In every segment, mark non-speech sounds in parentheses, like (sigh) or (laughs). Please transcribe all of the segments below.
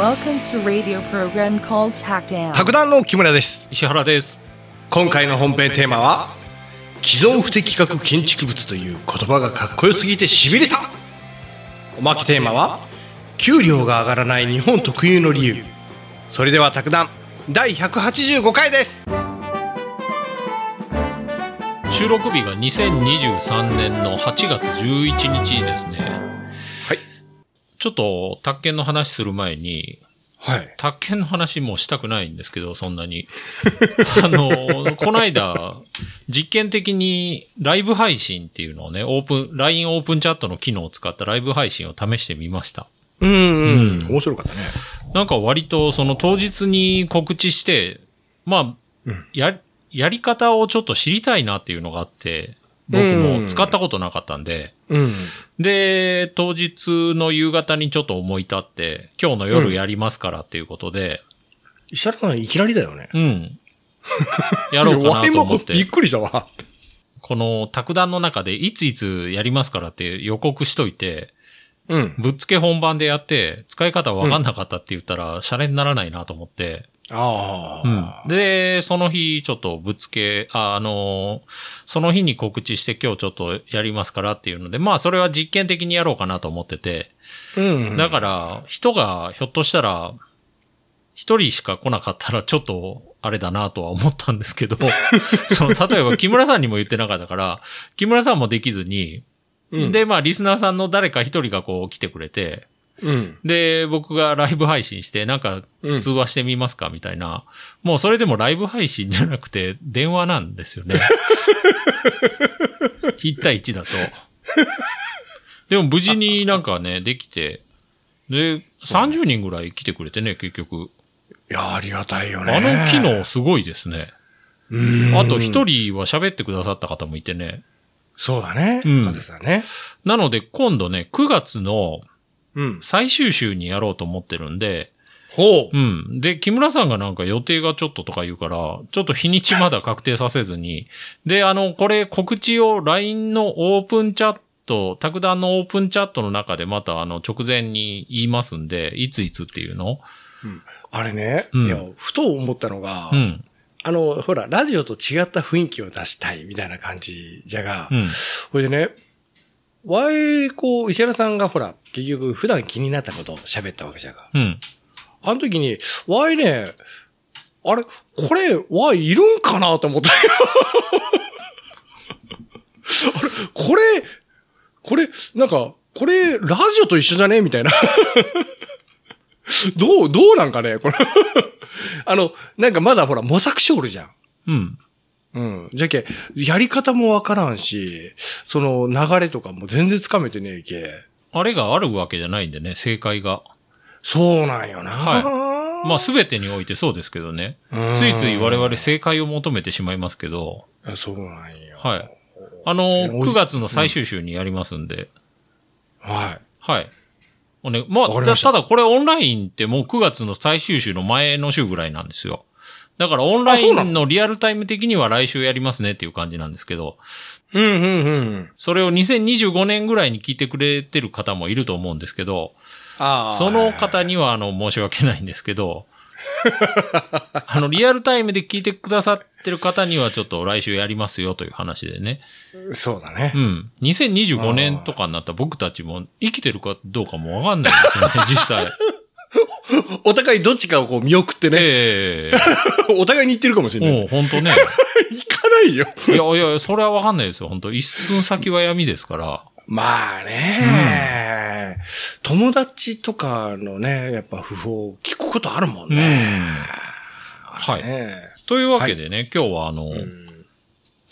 Welcome to radio program called Tackdown. 卓談の木村です石原です。今回の本編テーマは既存不適格建築物という言葉がかっこよすぎてしびれたおまけテーマは給料が上がらない日本特有の理由それでは卓談第185回です収録日が2023年の8月11日ですね。はいちょっと、宅建の話する前に、はい。宅建の話もしたくないんですけど、そんなに。(laughs) あの、この間、実験的にライブ配信っていうのをね、オープン、LINE オープンチャットの機能を使ったライブ配信を試してみました。うんうん、面白かったね。なんか割とその当日に告知して、まあ、や、やり方をちょっと知りたいなっていうのがあって、僕も使ったことなかったんで、うん。で、当日の夕方にちょっと思い立って、今日の夜やりますからっていうことで、石原さんいきなりだよね。うん。やろうかなと思って。(laughs) びっ、くりしたわ。この卓談の中でいついつやりますからって予告しといて、うん。ぶっつけ本番でやって、使い方わかんなかったって言ったら、シャレにならないなと思って、ああ、うん。で、その日、ちょっとぶつけ、あ、あのーその日に告知して今日ちょっとやりますからっていうので、まあそれは実験的にやろうかなと思ってて、うん。だから、人がひょっとしたら、一人しか来なかったらちょっと、あれだなとは思ったんですけど、(laughs) その、例えば木村さんにも言ってなかったから、木村さんもできずに、うん。で、まあリスナーさんの誰か一人がこう来てくれて、うんで、僕がライブ配信して、なんかうん通話してみますかみたいな。もうそれでもライブ配信じゃなくて電話なんですよね。(laughs) 1対1だと。でも無事になんかね、できて、で、30人ぐらい来てくれてね、結局。いやありがたいよねあの機能すごいですね。うんあと一人は喋ってくださった方もいてね。そうだね。うん風さんね。なので今度ね、9月のうん。最終週にやろうと思ってるんで、ほう。うん。で、木村さんがなんか予定がちょっととか言うから、ちょっと日にちまだ確定させずに。で、あの、これ告知を LINE のオープンチャット、卓談のオープンチャットの中でまたあの直前に言いますんで、いついつっていうの？あれね、うんいや、ふと思ったのが、うん。あの、ほら、ラジオと違った雰囲気を出したいみたいな感じじゃが、うん。これでね、わい、こう、石原さんがほら、結局普段気になったことを喋ったわけじゃが、うん。あの時に、わいね、あれ、これ、わいいるんかなと思ったよ。(laughs) あれ、これ、これ、なんか、これ、ラジオと一緒じゃねみたいな。(laughs) どう、どうなんかねこれ。(laughs) あの、なんかまだほら、模索しおるじゃん。うん。うん。じゃけ、やり方もわからんし、その流れとかも全然つかめてねえけ。あれがあるわけじゃないんでね、正解が。そうなんよな。はまあ、すべてにおいてそうですけどね。うんついつい我々正解を求めてしまいますけど、あそうなんよ。はい。あの、えおじ9月の最終週にやりますんで、はい。はい。おね、まあ、ただこれオンラインってもう9月の最終週の前の週ぐらいなんですよ。だからオンラインの？リアルタイム的には来週やりますねっていう感じなんですけど、うんうんうん。それを2025年ぐらいに聞いてくれてる方もいると思うんですけど、ああ。その方にはあの申し訳ないんですけど、(laughs) あのリアルタイムで聞いてくださってる方にはちょっと来週やりますよという話でね。そうだねう。ん。2025年とかになったら僕たちも生きてるかどうかもわかんないですよね、(laughs) 実際。(laughs) お互いどっちかをこう見送ってね、ええ (laughs) お互いに言ってるかもしれない。もう本当ね。(laughs) 行かないよ。いやいや、それはわかんないですよ。本当一寸先は闇ですから。まあね、友達とかのね、やっぱ不法聞くことあるもんうん。ね。はい。ねというわけでね、今日はあの、うん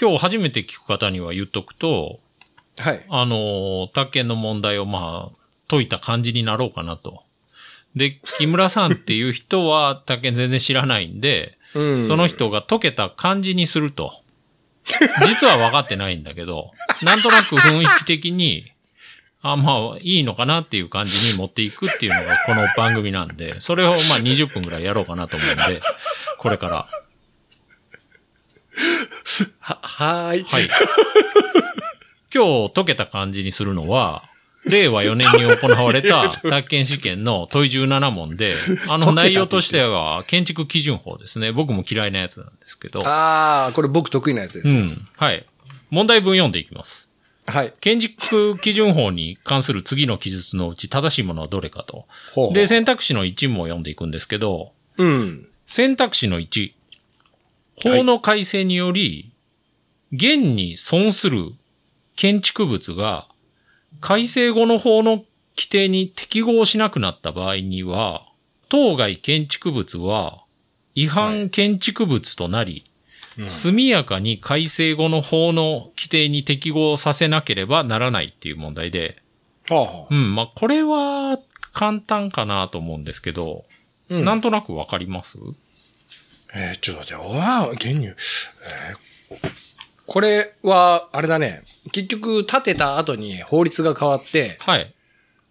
今日初めて聞く方には言っとくと、はい。あの、宅建の問題をまあ、解いた感じになろうかなと。で、木村さんっていう人は宅建全然知らないんで、うんその人が解けた感じにすると。実は分かってないんだけど、なんとなく雰囲気的に、あ、まあ、いいのかなっていう感じに持っていくっていうのがこの番組なんで、それをまあ20分ぐらいやろうかなと思うんで、これから。は、はーい。はい。今日解けた感じにするのは、令和4年に行われた (laughs) 宅建試験の問い17問で、(laughs) あの内容としては建築基準法ですね。僕も嫌いなやつなんですけど。ああ、これ僕得意なやつです。うん。はい。問題文読んでいきます。はい。建築基準法に関する次の記述のうち正しいものはどれかと。ほうほうで、選択肢の1も読んでいくんですけど、うん。選択肢の1。法の改正により、現に損する建築物が改正後の法の規定に適合しなくなった場合には、当該建築物は違反建築物となり、速やかに改正後の法の規定に適合させなければならないっていう問題で、はあはあ。うん、まあ、これは簡単かなと思うんですけど、うん。なんとなくわかります？えー、ちょっと待って、おわ、原乳。えーこれは、あれだね。結局、建てた後に法律が変わって、はい。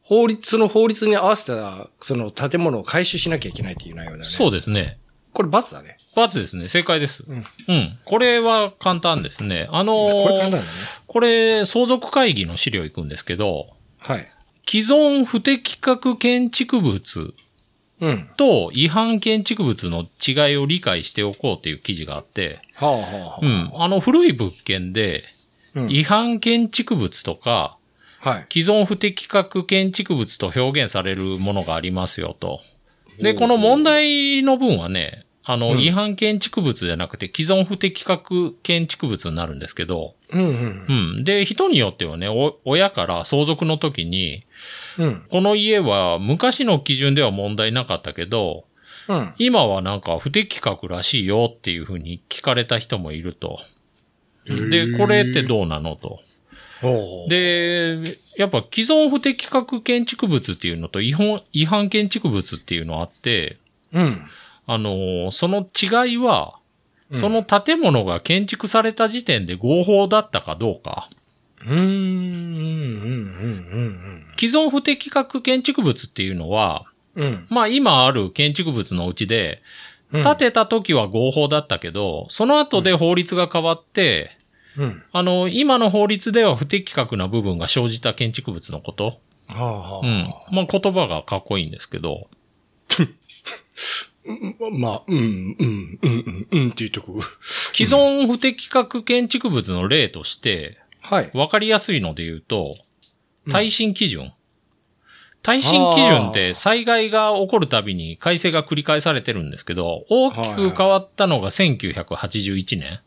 法律、その法律に合わせた、その建物を回収しなきゃいけないっていう内容だよね。そうですね。これ罰だね。罰ですね。正解です。うんうん。これは簡単ですね。あのーこれ簡単だね。これ、相続会議の資料行くんですけど、はい。既存不適格建築物うん。と違反建築物の違いを理解しておこうっていう記事があって、はあはあはうん。あの古い物件で。違反建築物とか、はい。既存不適格建築物と表現されるものがありますよと。で、この問題の文はね、あの、うん違反建築物じゃなくて既存不適格建築物になるんですけど、うんうんう。ん。で、人によってはね、お親から相続の時に、うん。この家は昔の基準では問題なかったけど、うん。今はなんか不適格らしいよっていうふうに聞かれた人もいると。で、これってどうなのと。で、やっぱ既存不適格建築物っていうのと違反違反建築物っていうのあって、うん。あのーその違いは、うんその建物が建築された時点で合法だったかどうか。うーん。うん。うん。うん。既存不適格建築物っていうのは、うん。まあ今ある建築物のうちで、うん。建てた時は合法だったけど、その後で法律が変わって、うん。あの、今の法律では不適格な部分が生じた建築物のこと。はあはあ。うん。まあ言葉がかっこいいんですけど、(laughs) まあ、うん、うん、うん、うん、うんっていうとこ。既存不適格建築物の例として、はい。わかりやすいので言うと、耐震基準。耐震基準って災害が起こるたびに改正が繰り返されてるんですけど、大きく変わったのが1981年。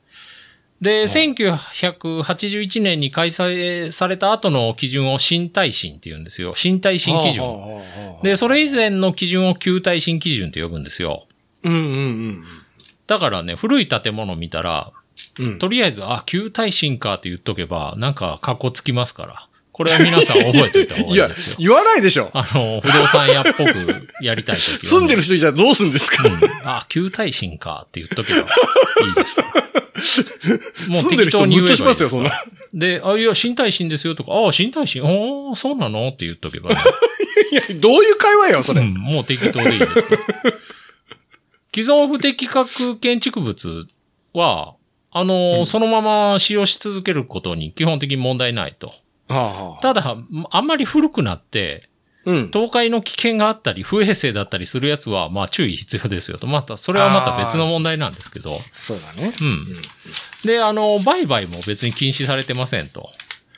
で、1981年に開催された後の基準を新耐震って言うんですよ。新耐震基準。で、それ以前の基準を旧耐震基準って呼ぶんですよ。うんうんうんだからね、古い建物見たら、うん。うん。とりあえず、あ、旧耐震かって言っとけば、なんか、格好つきますから。これは皆さん覚えておいた方がいいやいですよ。(laughs) 言わないでしょ。あの、不動産屋っぽくやりたいときは、ね。(laughs) 住んでる人いたらどうすんですか、うん。あ、旧耐震かって言っとけばいいでしょ。(laughs) (laughs) もう住んでる人ムッとしますよ、そんな。で、あ、いや、新耐震ですよとか、あ、新耐震、おー、そうなの？って言っとけばね。(laughs) いや、どういう会話よ、それ。うん、もう適当でいいですから。(laughs) 既存不適格建築物は、あの、そのまま使用し続けることに基本的に問題ないと。はあはあ。ただ、あんまり古くなって、うん。倒壊の危険があったり、不衛生だったりするやつは、まあ注意必要ですよと。また、それはまた別の問題なんですけど。そうだね。うん。で、あの、売買も別に禁止されてませんと。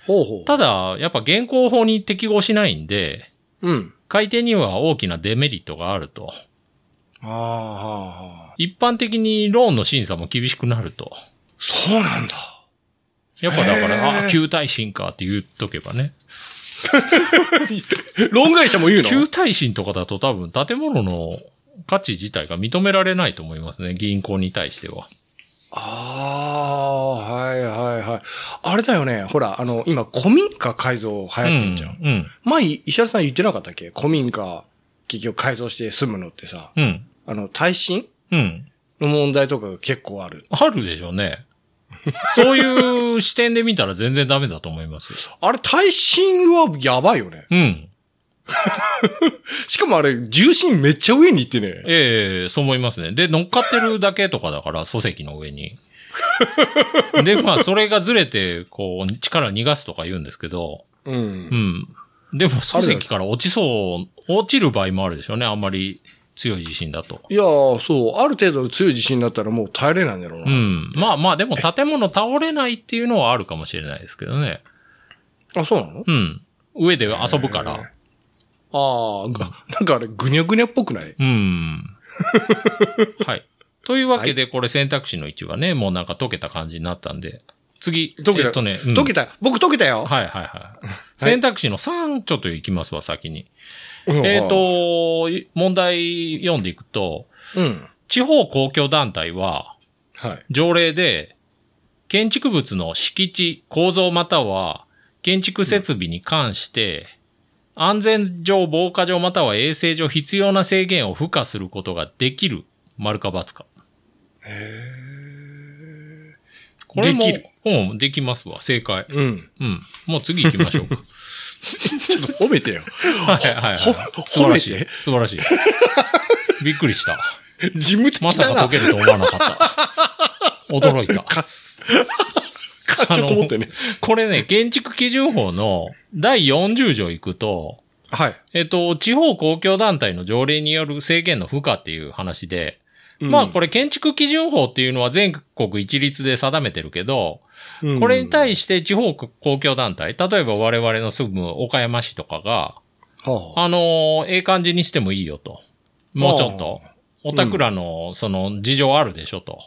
ほうほう。ただ、やっぱ現行法に適合しないんで、うん。買い手には大きなデメリットがあると。ああ。一般的にローンの審査も厳しくなると。そうなんだ。やっぱだから、あ、旧耐震かって言っとけばね。ローン会社も言うの？旧耐震とかだと多分建物の価値自体が認められないと思いますね。銀行に対しては。ああ、はいはいはい。あれだよね。ほら、あの、今、古民家改造流行ってんじゃん。うん。前、石原さん言ってなかったっけ？古民家、結局改造して住むのってさ、うん。あの、耐震うん。の問題とかが結構ある。あるでしょうね。(laughs) そういう視点で見たら全然ダメだと思いますよ。あれ、耐震はやばいよね。うん。(laughs) しかもあれ、重心めっちゃ上に行ってね。ええそう思いますね。で、乗っかってるだけとかだから、礎石の上に。(laughs) で、まあ、それがずれて、こう、力逃がすとか言うんですけど、うん。うん。でも、礎石から落ちそう、落ちる場合もあるでしょうね。あんまり強い地震だと。いやー、そう、ある程度強い地震だったらもう耐えれないんだろうな。うん。まあまあ、でも建物倒れないっていうのはあるかもしれないですけどね。あ、そうなの？うん。上で遊ぶから。ああ、がなんかあれ、ぐにゃぐにゃっぽくない？うん。はい。というわけで、これ選択肢の1はね、もうなんか解けた感じになったんで、次、解けた？えっとね、うん解けた？僕解けたよ。はいはいはい。(laughs) 選択肢の3ちょっといきますわ、先に。うんえっ、、と、問題読んでいくと、うん。地方公共団体は、はい。条例で、建築物の敷地、構造または、建築設備に関して、安全上、防火上または衛生上必要な制限を付加することができる。丸か×か。これも、できるうん、できますわ。正解。うん。うん。もう次行きましょうか。(laughs) ちょっと褒めてよ。はいはいはい。ほ素晴らしい褒めて。素晴らしい。びっくりした。事務的まさ。か解けると思わなかった。驚いた。かちょっと思ってね。これね、建築基準法の第40条行くと、はい。えっと、地方公共団体の条例による制限の付加っていう話で、まあこれ建築基準法っていうのは全国一律で定めてるけど、れこれに対して地方公共団体、例えば我々の住む岡山市とかが、はあのーええ感じにしてもいいよと。もうちょっと。おたくらの、その、事情あるでしょと。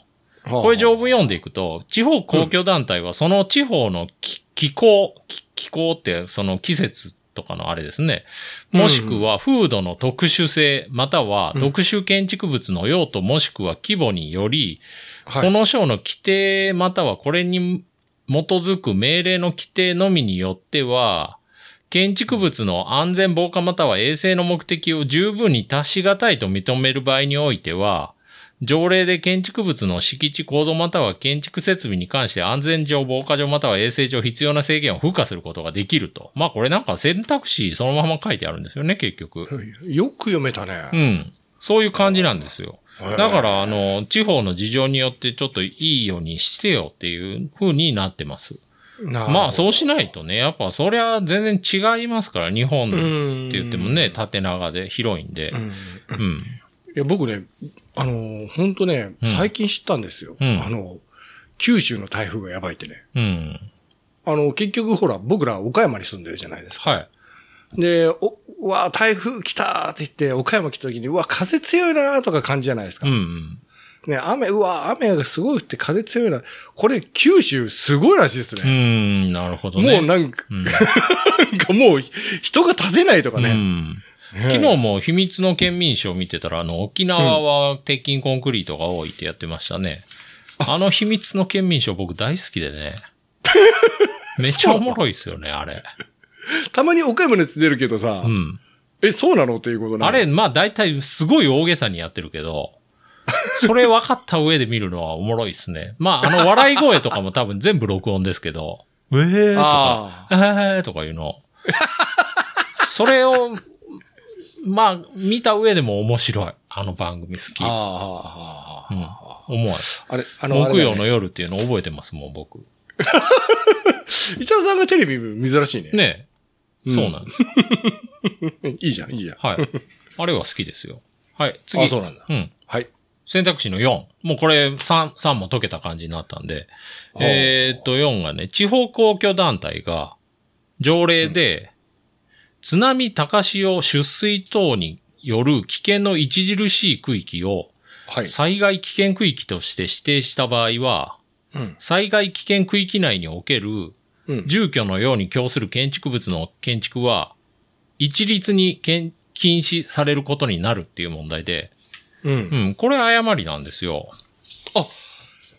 あ、これ条文読んでいくと、地方公共団体はその地方の気気候、気気候ってその季節とかのあれですね。もしくは風土の特殊性、または特殊建築物の用途もしくは規模により、はい。この章の規定またはこれに基づく命令の規定のみによっては、建築物の安全防火または衛生の目的を十分に達し難いと認める場合においては、条例で建築物の敷地構造または建築設備に関して安全上、防火上または衛生上必要な制限を付加することができると。まあこれなんか選択肢そのまま書いてあるんですよね、結局。よく読めたね。うん。そういう感じなんですよ。だから、あの、地方の事情によってちょっといいようにしてよっていう風になってます。なまあそうしないとね、やっぱそりゃ全然違いますから、日本ってん言ってもね、縦長で広いんでう。ん。うん。いや、僕ね、あの、本当ね、うん最近知ったんですよ。うんあの、九州の台風がやばいってね。うん。あの、結局ほら、僕ら岡山に住んでるじゃないですか。はい。で、お、うわ、台風来たって言って、岡山来た時に、うわ、風強いなとか感じじゃないですか。うんうん。ね、雨、うわ、雨がすごい降って風強いな。これ、九州すごいらしいですうね。ん、なるほどね。もうなんか、うん (laughs) なんかもう、人が立てないとかうね。ん。ね昨日も秘密の県民賞見てたら、あの、沖縄は鉄筋コンクリートが多いってやってましたね。あの秘密の県民賞僕大好きでね。(laughs) めっちゃおもろいっすよね、あれ。たまに岡山のやつ出るけどさ、うん。え、そうなのっていうことね。あれ、まあ大体すごい大げさにやってるけど、それ分かった上で見るのはおもろいっすね。まあ、あの、笑い声とかも多分全部録音ですけど、うえーとか、あえーとかいうの。それを、まあ、見た上でも面白い。あの番組好き。あ。ああ、ああ、うん。思わあれ、あず。の、木曜のよ。夜っていうの覚えてます？もん、僕。伊沢 (laughs) さんがテレビ珍しいね。ねえ。うんそうなんです。(laughs) いいじゃん、いいじゃん。はい。あれは好きですよ。はい。次。あそうなんだうん。はい。選択肢の4。もうこれ3、3も解けた感じになったんで。えーっと、4がね、地方公共団体が条例で、津波高潮出水等による危険の著しい区域をはい。災害危険区域として指定した場合は、うん。災害危険区域内におけるうん。住居のように供する建築物の建築は、一律に禁禁止されることになるっていう問題で、うんう。ん、これ誤りなんですよ。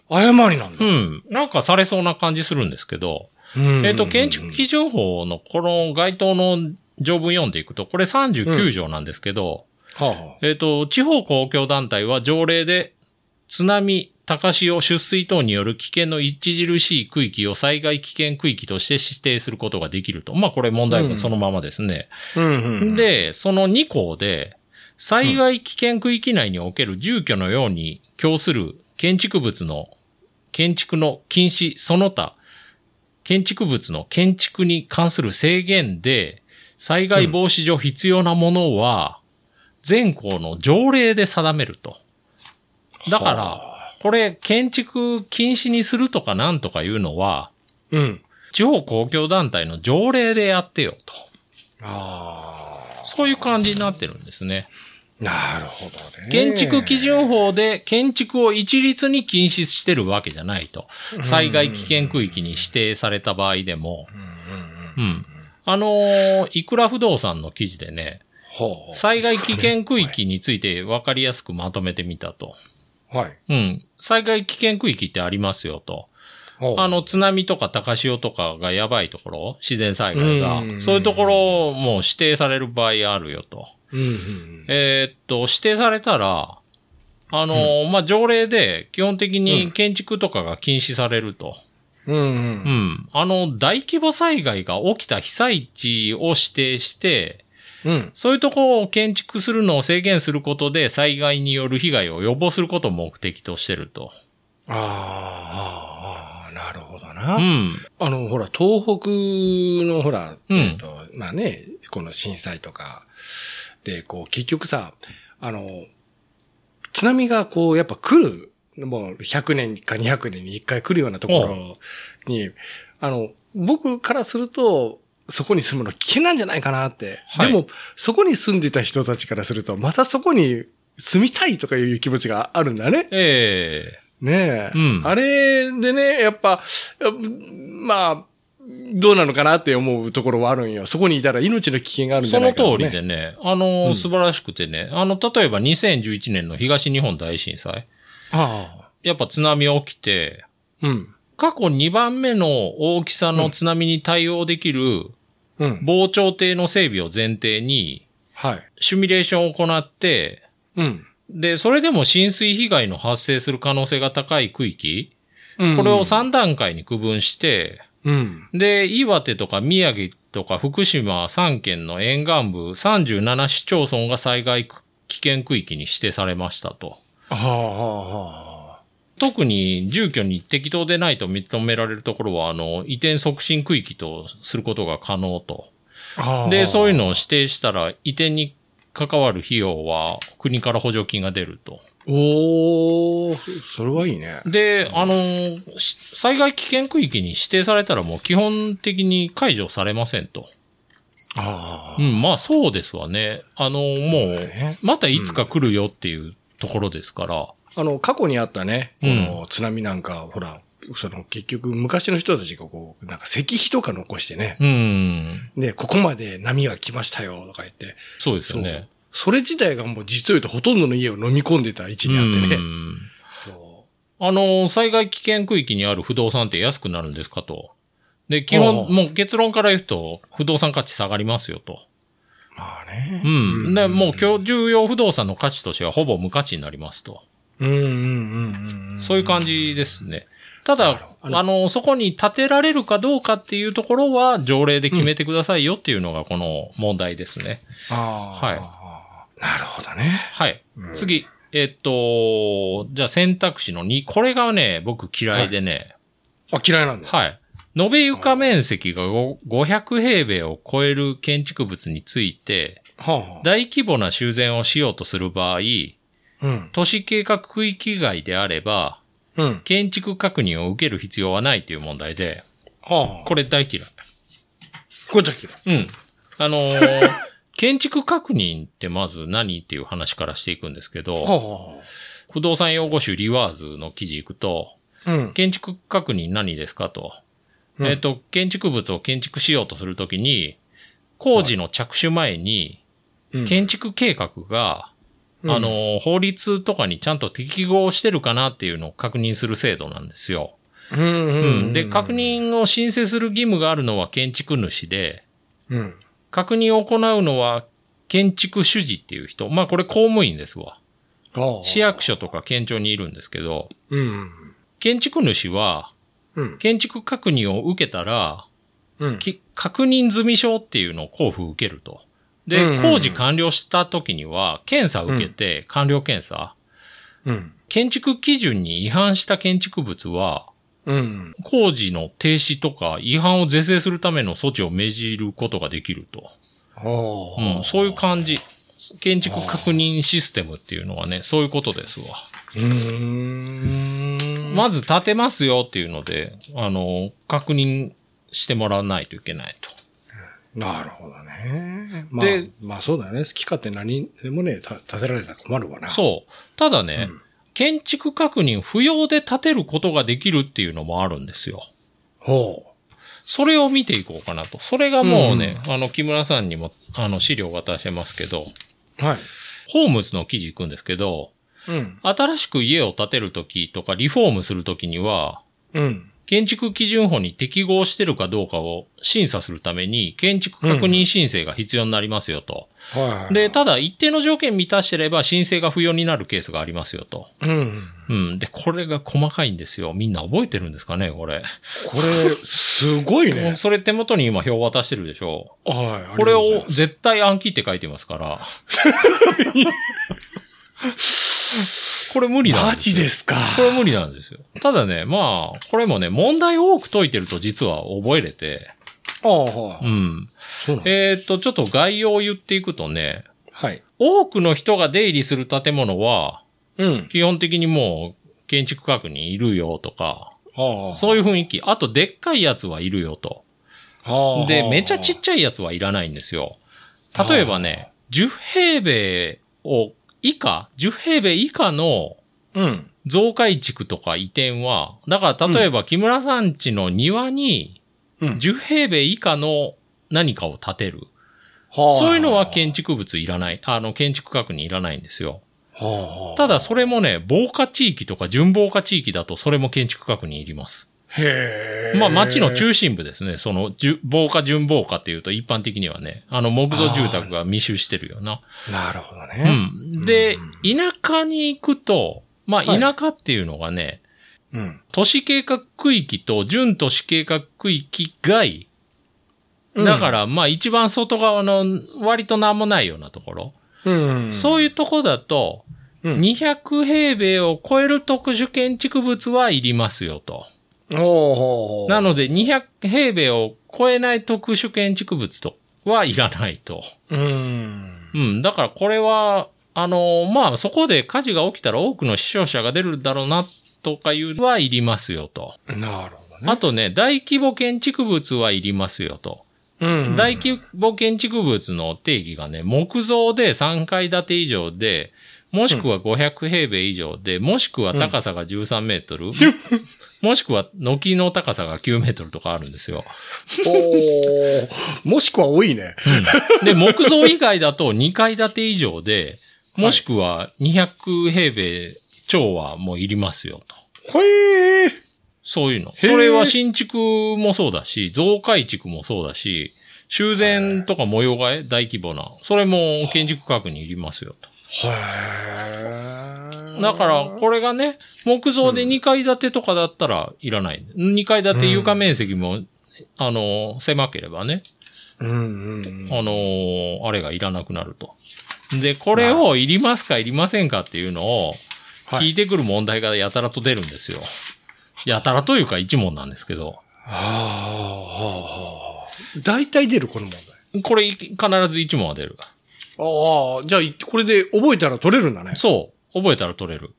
誤りなんだう。ん、なんかされそうな感じするんですけど、うんえっ、と、建築基準法のこの該当の条文読んでいくと、これ39条なんですけど、はあはえっ、と、地方公共団体は条例で津波、高潮、出水等による危険の著しい区域を災害危険区域として指定することができると。まあこれ問題文そのままですね。あ。うんうん。、で、その2項で、災害危険区域内における住居のように供する建築物の建築の禁止、その他、建築物の建築に関する制限で、災害防止上必要なものは、全校の条例で定めると。だから、これ、建築禁止にするとかなんとかいうのは、うん。地方公共団体の条例でやってよと。あそういう感じになってるんですね。あ。なるほどね。建築基準法で建築を一律に禁止してるわけじゃないと。災害危険区域に指定された場合でも。うん。あのーいくら不動産の記事でね。災害危険区域について分かりやすくまとめてみたと。はい。うん。災害危険区域ってありますよと。あ、の、津波とか高潮とかがやばいところ、自然災害がう、んそういうところも指定される場合あるよと。うんうんえーっと、指定されたら、あのーまあ、条例で基本的に建築とかが禁止されると。うん。うんう。うんん。あの、大規模災害が起きた被災地を指定して、うん。そういうところを建築するのを制限することで災害による被害を予防することを目的としてると。あーあなるほどな。うん。あの、ほら、東北のほら、うんえっと、まあね、この震災とか、で、こう、結局さ、あの、津波がこう、やっぱ来る、もう100年か200年に1回来るようなところに、あの、僕からすると、そこに住むの危険なんじゃないかなって。はいでも、そこに住んでた人たちからすると、またそこに住みたいとかいう気持ちがあるんだね。えねえ。うんあれでね、やっぱ、まあ、どうなのかなって思うところはあるんよ。そこにいたら命の危険があるんじそのゃないかな、通りでね、あの、うん素晴らしくてね、あの、例えば2011年の東日本大震災。あやっぱ津波起きて、あ。うん。過去2番目の大きさの津波に対応できるうん。防潮堤の整備を前提に、はい。シミュレーションを行って、うん。で、それでも浸水被害の発生する可能性が高い区域、うんこれを3段階に区分して、うん。で、岩手とか宮城とか福島3県の沿岸部37市町村が災害危険区域に指定されましたと。はあ、はあ、は特に住居に適当でないと認められるところは、あの、移転促進区域とすることが可能と。あ。で、そういうの。のを指定したら、移転に関わる費用は国から補助金が出ると。おー、それはいいね。で、あの、し災害危険区域に指定されたらもう基本的に解除されませんと。ああ。うん、まあそうですわね。あの、もうね、またいつか来るよっていうところですから。あの、過去にあったね、こうんの津波なんか、ほら、その結局昔の人たちがこう、なんか石碑とか残してね、うん。で、ここまで波が来ましたよ、とか言って、そうですよね。それ自体がもう実を言うとほとんどの家を飲み込んでた位置にあってね。うんそあの、災害危険区域にある不動産って安くなるんですかと。で、基本、もう結論から言うと、不動産価値下がりますよと。う。まあね。うん。で、もう今日重要不動産の価値としてはほぼ無価値になりますと。うんうんうんうん。そういう感じですね。ただ、あの、そこに建てられるかどうかっていうところは条例で決めてくださいよっていうのがこの問題ですね。ああ。はいなるほどね。はい。次。えっと、じゃあ選択肢の2。これがね、僕嫌いでね。あ、嫌いなんだ。はい。延べ床面積がご500平米を超える建築物について。大規模な修繕をしようとする場合、うん。都市計画区域外であれば、うん。建築確認を受ける必要はないという問題で、はあ。これ大嫌い。これだけだ。うん。あのー (laughs) 建築確認ってまず何っていう話からしていくんですけど、は不動産用語集リワーズの記事行くと、あ。うん。建築確認何ですかと。うんえっ、と、建築物を建築しようとするときに、工事の着手前に、うん建築計画が、うんあの、法律とかにちゃんと適合してるかなっていうのを確認する制度なんですよ。うん。で、確。認を申請する義務があるのは建築主で、うん。確認を行うのは建築主事っていう人。まあこれ公務員ですわ。市役所とか県庁にいるんですけど、うん。建築主はうん。建築確認を受けたら、うん。き確認済み証っていうのを交付受けると。で、うんうんうん工事完了した時には、検査を受けて、完了検査。うん。建築基準に違反した建築物は、うん。工事の停止とか違反を是正するための措置を命じることができると。おうん、そういう感じ。建築確認システムっていうのはね、そういうことですわ。うーん。まず建てますよっていうので、あの、確認してもらわないといけないと。なるほどね。まあで、まあそうだよね。好き勝手何でもね、た建てられたら困るわな。そう。ただね、建築確認不要で建てることができるっていうのもあるんですよ。ほそれを見ていこうかなと。それがもうね、あの、木村さんにも、あの、資料を渡してますけど、う。はい。ホームズの記事行くんですけど、うん。新しく家を建てるときとかリフォームするときには、うん。建築基準法に適合してるかどうかを審査するために、建築確認申請が必要になりますよと。はいはい。で、ただ一定の条件満たしてれば申請が不要になるケースがありますよと。うん。うん。で、これが細かいんですよ。みんな覚えてるんですかね、これ。これ、すごいね。それ手元に今表渡してるでしょ。はい。これを絶対暗記って書いてますから。(laughs) これ無理なんマですよジですか。これ無理なんですよ。ただね、まあ、これもね、問題多く解いてると実は覚えれて、ああ、はい。うん。そうえーっと、ちょっと概要を言っていくとね、はい。多くの人が出入りする建物は、うん。基本的にもう、建築確認いるよとか。そういう雰囲気。あと、でっかいやつはいるよと。で、めちゃちっちゃいやつはいらないんですよ。例えばね、10平米を、以下、10平米以下のうん。増改築とか移転は、だから例えば木村さん家の庭にうん。10平米以下の何かを建てる。はあそういうのは建築物いらない。あの、建築確認いらないんですよ。はあ。ただそれもね、防火地域とか準防火地域だとそれも建築確認いります。へえ。まあ街の中心部ですね。その、防火準防火っていうと一般的にはね、あの木造住宅が密集してるよな。なるほどうね。ん。で、田舎に行くと、まあはい田舎っていうのがね、うん。都市計画区域と準都市計画区域外。だから、まあ一番外側の割となんもないようなところ。うん。そういうとこだと、うん200平米を超える特殊建築物はいりますよと。なので、200平米を超えない特殊建築物とはいらないと。うん。うん。だからこれは、あのまあ、そこで火事が起きたら多くの死傷者が出るだろうな、とかいうのはいりますよと。なるほどね。あとね、大規模建築物はいりますよと。うん。大規模建築物の定義がね、木造で3階建て以上で、もしくは500平米以上で、もしくは高さが13メートル、(laughs) もしくは軒の高さが9メートルとかあるんですよ。おーもしくは多いね。で、木造以外だと2階建て以上で、もしくは200平米超はもういりますよと。へえ。そういうの。それは新築もそうだし、増改築もそうだし、修繕とか模様替え大規模な。それも建築確認いりますよと。へえ。だから、これがね、木造で2階建てとかだったらいらない。2階建て床面積も、あの、狭ければね、うんうんあの、あれがいらなくなると。で、これをいりますかいりませんかっていうのをはい聞いてくる問題がやたらと出るんですよ。やたらというか一問なんですけど。はあ、はあ。大体出る、この問題。これ必ず一問は出る。ああ、じゃあ、これで覚えたら取れるんだね。そう。覚えたら取れる。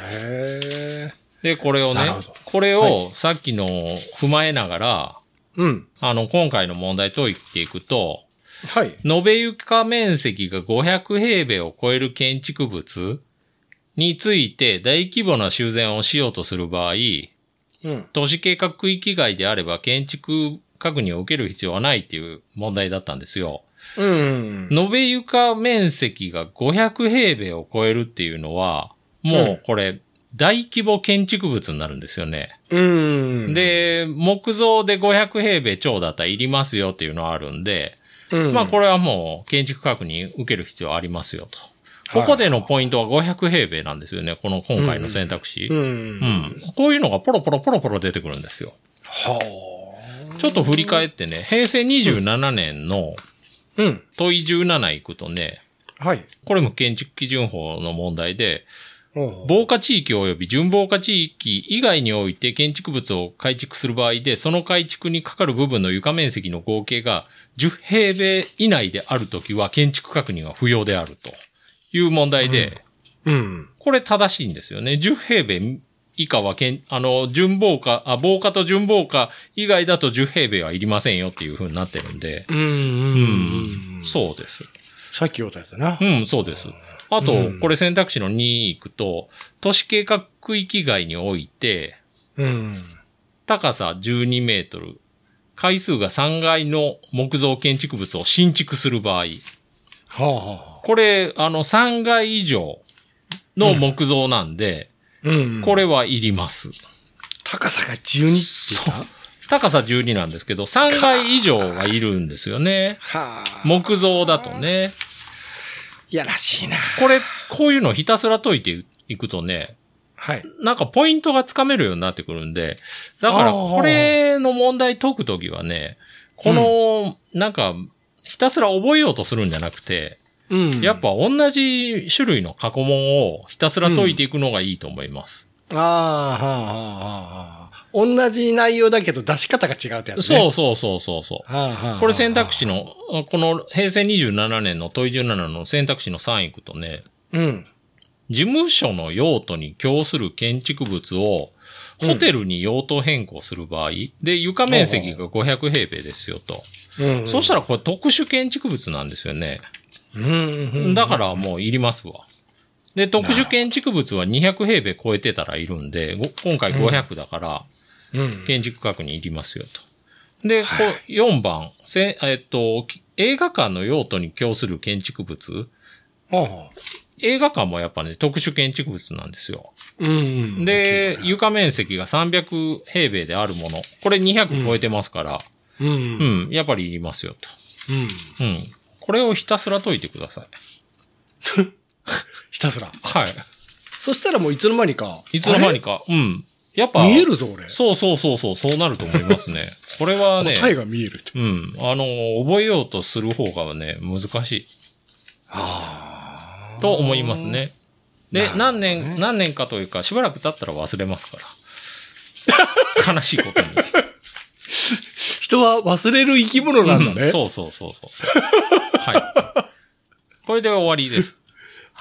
へえ。で、これをねこれをさっきの踏まえながら、うん。あの、今回の問題解いていくと、はい。延べ床面積が500平米を超える建築物について大規模な修繕をしようとする場合、うん。都市計画区域外であれば建築確認を受ける必要はないっていう問題だったんですよ。うん。延べ床面積が500平米を超えるっていうのは、もうこれ、大規模建築物になるんですよね。うん。、で、木造で500平米超だったらいりますよっていうのはあるんで、うん、まあこれはもう建築確認受ける必要ありますよと。はいここでのポイントは500平米なんですよね。この今回の選択肢。う。うんん。こういうのがポロポロポロポロ出てくるんですよ。はちょっと振り返ってね、平成27年のあ。うん。問い17行くとね、はい。これも建築基準法の問題で、防火地域及び準防火地域以外において建築物を改築する場合で、その改築にかかる部分の床面積の合計が10平米以内であるときは建築確認は不要であるという問題で、うん。これ正しいんですよね。10平米以下はけん、あの、準防火、あ、防火と準防火以外だと10平米はいりませんよっていう風になってるんで、うん。うん。そうです。さっき言ったやつなう。ん、そうです。あと、うんこれ選択肢の2行くと、都市計画区域外において、うん。高さ12メートル、回数が3階の木造建築物を新築する場合、はあはあ。これ、あの、3階以上の木造なんで、うん。これはいります。高さが12って高さ12なんですけど、3階以上はいるんですよね。はあ。木造だとね。いやらしいな。これ、こういうのをひたすら解いていくとね、はい。なんかポイントがつかめるようになってくるんで、だからこれの問題解くときはね、この、なんか、ひたすら覚えようとするんじゃなくて、うんやっぱ同じ種類の過去問をひたすら解いていくのがいいと思います。ああ、はあ、はあ、はあ。同じ内容だけど出し方が違うってやつね。そうそうそうそうそう。はあ、はあ。これ選択肢の、この平成27年の問い17の選択肢の3行くとね、うん。事務所の用途に供する建築物を、ホテルに用途変更する場合、で、床面積が500平米ですよと。うん。そしたらこれ特殊建築物なんですよね。うん。うん。だからもういりますわ。で、特殊建築物は200平米超えてたらいるんで、ご今回500だから、うん。建築確認いりますよと。で、こう4番、せえっと、き映画館の用途に供する建築物。映画館もやっぱね、特殊建築物なんですよ。うん。で、床面積が300平米であるもの。これ200超えてますから、うん。ううん。ん、やっぱりいりますよと。うん。うん。これをひたすら解いてください。(laughs) ひたすら。はい。そしたらもういつの間にか。いつの間にか。うん。やっぱ。見えるぞ、俺。そうそうそうそう、そうなると思いますね。(laughs) これはね、答えが見えるって。うん。あの、覚えようとする方がね、難しい。と思いますね。で、何年、何年かというか、しばらく経ったら忘れますから。(laughs) 悲しいことに。人は忘れる生き物なんだね。うんそうそうそうそうそう。(laughs) はい。これで終わりです。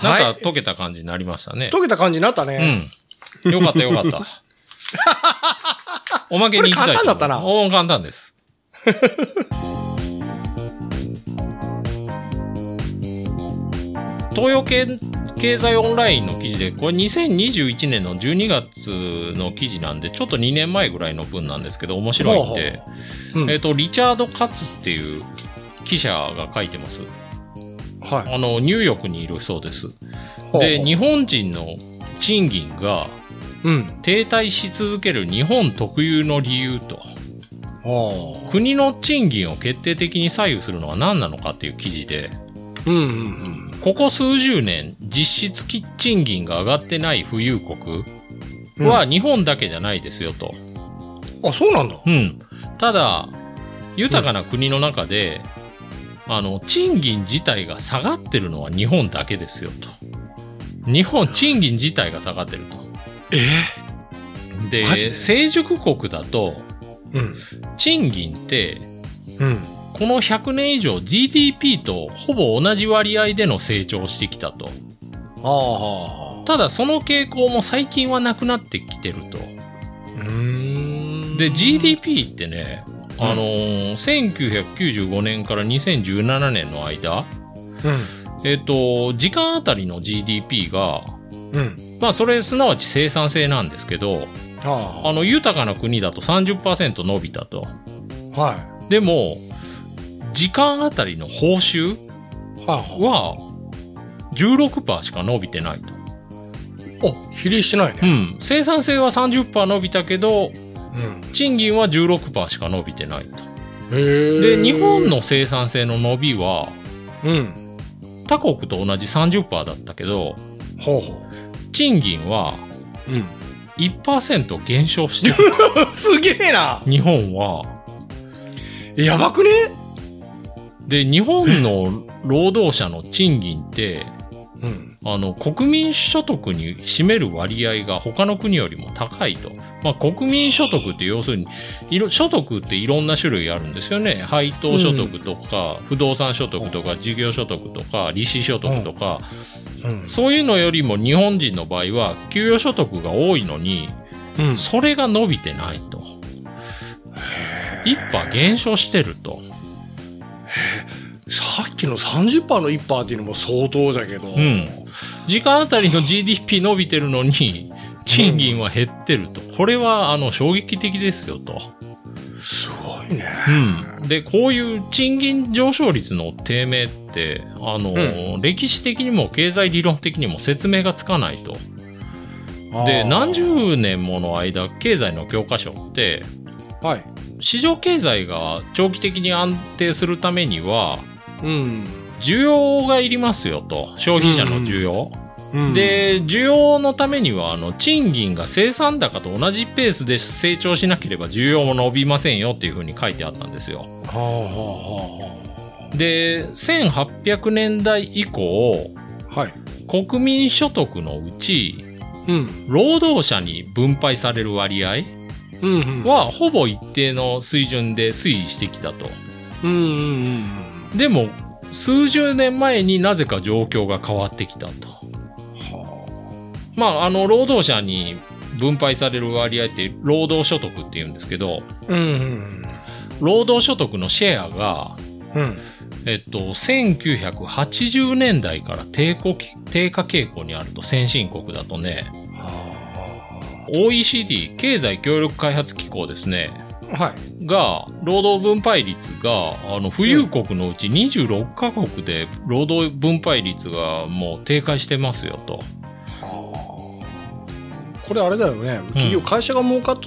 なんかはい解けた感じになりましたね。溶けた感じになったね。うん。よかったよかった。(laughs) おまけに行きたい簡単だったなお簡単です。東洋経経済オンラインの記事で、これ2021年の12月の記事なんで、ちょっと2年前ぐらいの分なんですけど、面白いんで、ほうんえっ、と、リチャード・カツっていう記者が書いてます。はい。あの、ニューヨークにいるそうです。で、日本人の賃金がうん。停滞し続ける日本特有の理由と、は国の賃金を決定的に左右するのは何なのかっていう記事で、あ。うんうんここ数十年実質賃金が上がってない富裕国うん。は日本だけじゃないですよと。あ、そうなんだ。うん。ただ、豊かな国の中で、あの、賃金自体が下がってるのは日本だけですよと。日本、賃金自体が下がってると。で、マジで？成熟国だと、うん。賃金って、うん。この100年以上 GDP とほぼ同じ割合での成長をしてきたと。ただその傾向も最近はなくなってきてると。で、GDP ってね、あのー1995年から2017年の間、うん。えっ、と、時間あたりの GDP が、うん。まあそれすなわち生産性なんですけど、はあの豊かな国だと30%伸びたと。あ。はでも、時間あたりの報酬い。はは、16%しか伸びてないと。あ。お、比例してないうね。ん。生産性は30%伸びたけど、うん。賃金は16%しか伸びてないと。へえ。で、日本。の生産性の伸びは、うん。他国と同じ30%だったけど、ほうほ賃金はう。うん。1%減少してる。(laughs) すげえな日本は。やばくね？で、日本の労働者の賃金って、うん。あの、国民所得に占める割合が他の国よりも高いと。まあ、国民所得って要するに、いろ、所得っていろんな種類あるんですよね。配当所得とか、不動産所得とか、事業所得とか、利子所得とか、うん。そういうのよりも日本人の場合は、給与所得が多いのに、うん。それが伸びてないと。一波減少してると。さっきの30%の1%っていうのも相当だけど。うん。時間あたりの GDP 伸びてるのに、賃金は減ってると。これは、あの、衝撃的ですよと。すごいね。うん。で、こういう賃金上昇率の低迷って、あの、う歴史的にも経済理論的にも説明がつかないと。で、何十年もの間、経済の教科書って、はい。市場経済が長期的に安定するためには、うん。需要がいりますよと。消費者の需要。うん、で、需要のためには、あの、賃金が生産高と同じペースで成長しなければ需要も伸びませんよっていうふうに書いてあったんですよ。はあはあはで、1800年代以降、あはい。国民所得のうち、うん。労働者に分配される割合うん、うん。は、ほぼ一定の水準で推移してきたと。うん、うん、うん。でも、数十年前になぜか状況が変わってきたと。はまあ、あの、労働者に分配される割合って、労働所得って言うんですけど、あ。うん、うん。労働所得のシェアが、うん。えっと、1980年代から低下低下傾向にあると、先進国だとね、は OECD、経済協力開発機構ですね、あ。はい。が、労働分配率が、あの、富裕国のうち26カ国で、労働分配率がもう低下してますよと。これあれだよね。企業、会社が儲かっ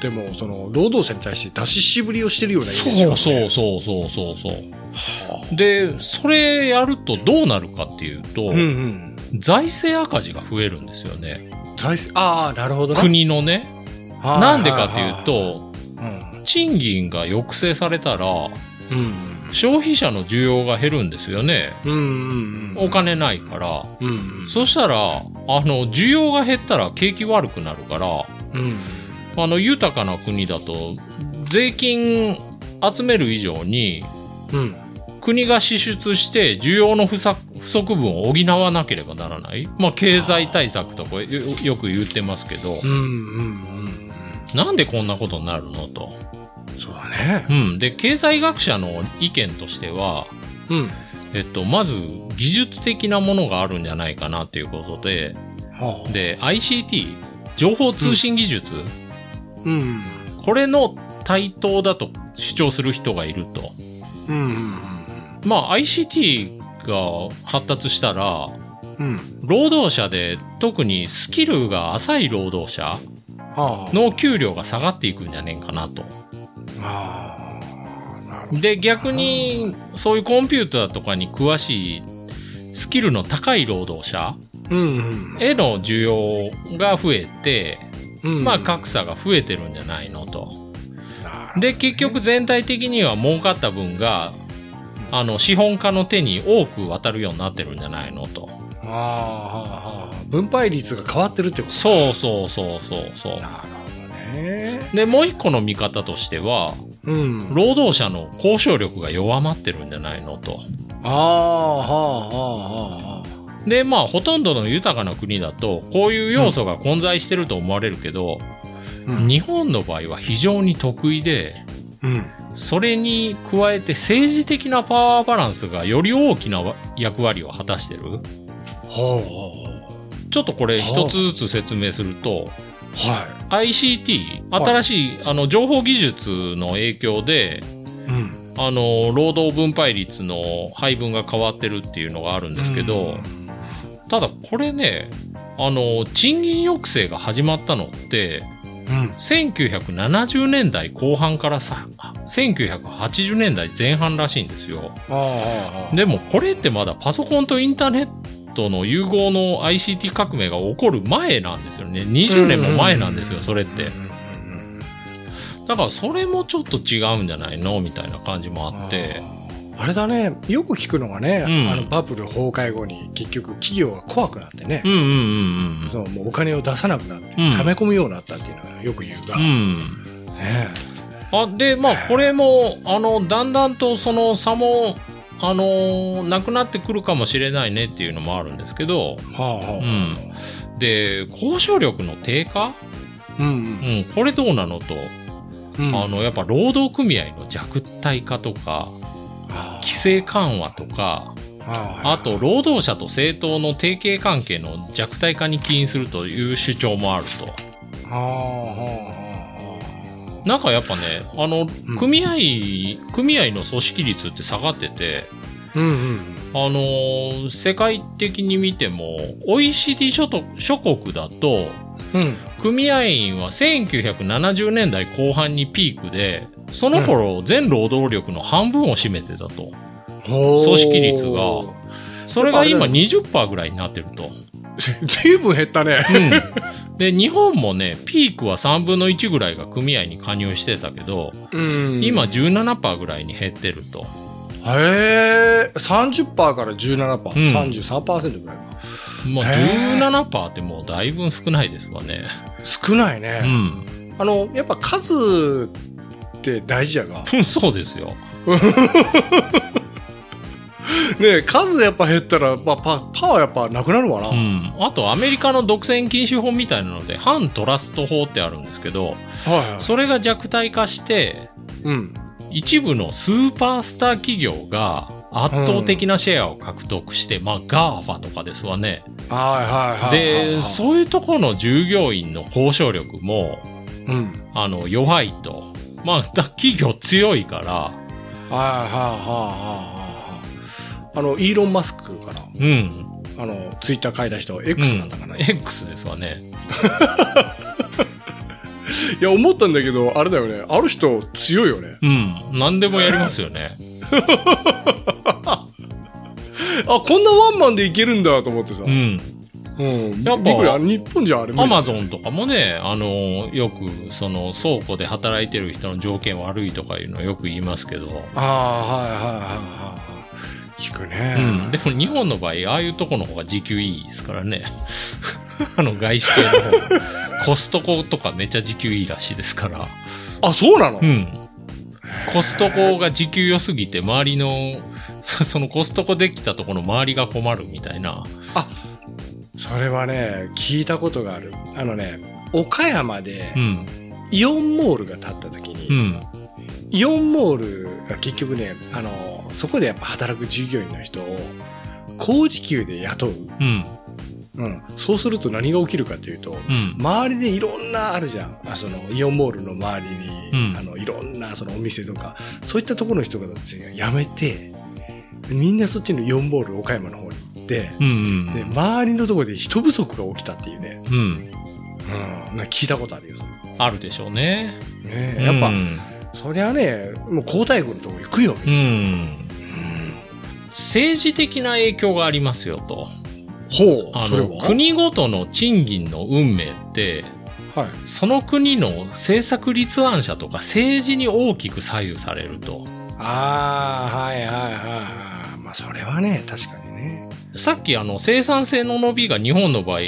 ても、その、労働者に対して出ししぶりをしてるようなイメージが、そうね。そうそうそうそうそう。で、それやるとどうなるかっていうと、うんうん。財政赤字が増えるんですよね。財政、ああ、なるほどな。国のね。はいなんでかっていう、と、うん。賃金が抑制されたら、うん。消費者の需要が減るんですよね。お金ないから。うんうん。そしたら、あの、需要が減ったら景気悪くなるから、うん。あの、豊かな国だと、税金集める以上に、うん。国が支出して需要の不足不足分を補わなければならない。まあ、経済対策とかよよく言ってますけど、うんうんうん。なんでこんなことになるのと。そうだね。うん。で、経済学者の意見としては、うん。えっと、まず、技術的なものがあるんじゃないかなということで、はあ、で、ICT、情報通信技術、うん。これの対等だと主張する人がいると。うんうんまあ、ICT が発達したら、うん。うん。労働者で特にスキルが浅い労働者はあ。の給料が下がっていくんじゃねえかなと。ああ。で、逆に、そういうコンピューターとかに詳しい、スキルの高い労働者うんうん。への需要が増えて、うんまあ格差が増えてるんじゃないのと。で、結局全体的には儲かった分が、あの、資本家の手に多く渡るようになってるんじゃないのと。ああ。分配率が変わってるってことそうそうそうそうそう。なるほどね。で、もう一個の見方としては、うん。労働者の交渉力が弱まってるんじゃないのと。ああ、はあ、はあ、はあ。で、まあ、ほとんどの豊かな国だと、こういう要素が混在してると思われるけど、うん。日本の場合は非常に得意で、うん。それに加えて政治的なパワーバランスがより大きな役割を果たしてる？はちょっとこれ一つずつ説明すると、あ、は ICT、はい新しい、あの、情報技術の影響で、い。うん。あの、労働分配率の配分が変わってるっていうのがあるんですけど、ただこれね、あの、賃金抑制が始まったのって、うん。1970年代後半からさ、1980年代前半らしいんですよ。でもこれってまだパソコンとインターネットの融合の ICT 革命が起こる前なんですよね。20年も前なんですよ、それってだからそれもちょっと違うんじゃないの？みたいな感じもあって。ああれだね、よく聞くのがね、うん。あのバブル崩壊後に結局企業が怖くなってね。うん、うんうんそうもうお金を出さなくなって、うん。溜め込むようになったっていうのはよく言うが、うん。うん。ねあ、で、まあ、これも、あの、だんだんとその差も、あの、なくなってくるかもしれないねっていうのもあるんですけど、はあはあうん。で、交渉力の低下？うんうん、これどうなのと、うん。あの、やっぱ労働組合の弱体化とか、あ規制緩和とか、ああと、労働者と政党の提携関係の弱体化に起因するという主張もあると。なんかやっぱね、あのうん、組合、組合の組織率って下がってて、うんうんあのー世界的に見ても、OECD 諸と諸国だと、うん組合員は1970年代後半にピークで、その頃全労働力の半分を占めてたと。組組織率がそれが今やっぱあれ20%ぐらいになってると。ずいぶん減ったね。うん。で、日本もね、ピークは3分の1ぐらいが組合に加入してたけど、うん今17%ぐらいに減ってると。へえ、30%から17%、ん33%ぐらいか。まあ、へー17%ってもうだいぶ少ないですわね。少ないね。うん。あの、やっぱ数って大事やが。そうですよ。(laughs) ねえ数やっぱ減ったら、まあ、パパワーやっぱなくなるわな。うん。あと、アメリカの独占禁止法みたいなので、反トラスト法ってあるんですけど、はいはい。それが弱体化して、うん。一部のスーパースター企業が圧倒的なシェアを獲得して、まあ、 GAFA とかですわね。はいはいはいはい。で、そういうところの従業員の交渉力も、うん。あの、弱いと。まあ、だ企業強いから、はいはいはいはいはい。あの、イーロン・マスクかな。うん。あの、ツイッター買った人、X なんだかな。うんい X ですわね。(laughs) や、思ったんだけど、あれだよね。ある人強いよね。うん。何でもやりますよね。(laughs) あ、こんなワンマンでいけるんだと思ってさ。うん。うん。やっぱ日本じゃあれアマゾンとかもね、あの、よく、その、倉庫で働いてる人の条件悪いとかいうのはよく言いますけど、ああ、はいはいはいはい。聞くね。うん。でも日本の場合、ああいうとこの方が時給いいですからね。(laughs) あの、外資系の方。コストコとかめっちゃ時給いいらしいですから。あ、そうなの、うん。コストコが時給良すぎて、周りの、そのコストコできたところの周りが困るみたいな。それはね、聞いたことがある。あのね、岡山でうん。イオンモールが建った時に、うん。イオンモールが結局ね、あの、そこでやっぱ働く従業員の人を、高時給で雇う。うん。うん。そうすると何が起きるかというと、うん。周りでいろんなあるじゃん。あその、イオンモールの周りに、うんあの、いろんなそのお店とか、そういったところの人が辞めて、みんなそっちのイオンモール岡山の方に行って、うん。で、周りのところで人不足が起きたっていうね。うん。うん。聞いたことあるよ、それ。あるでしょうね。ねえやっぱ、うんそりゃね、もう交代軍のとこ行くよ。うん。政治的な影響がありますよと。ほう。あの、それは？国ごとの賃金の運命って、はい。その国の政策立案者とか政治に大きく左右されると。ああ、はいはいはいはい。まあ、それはね、確かにね。さっきあの生産性の伸びが日本の場合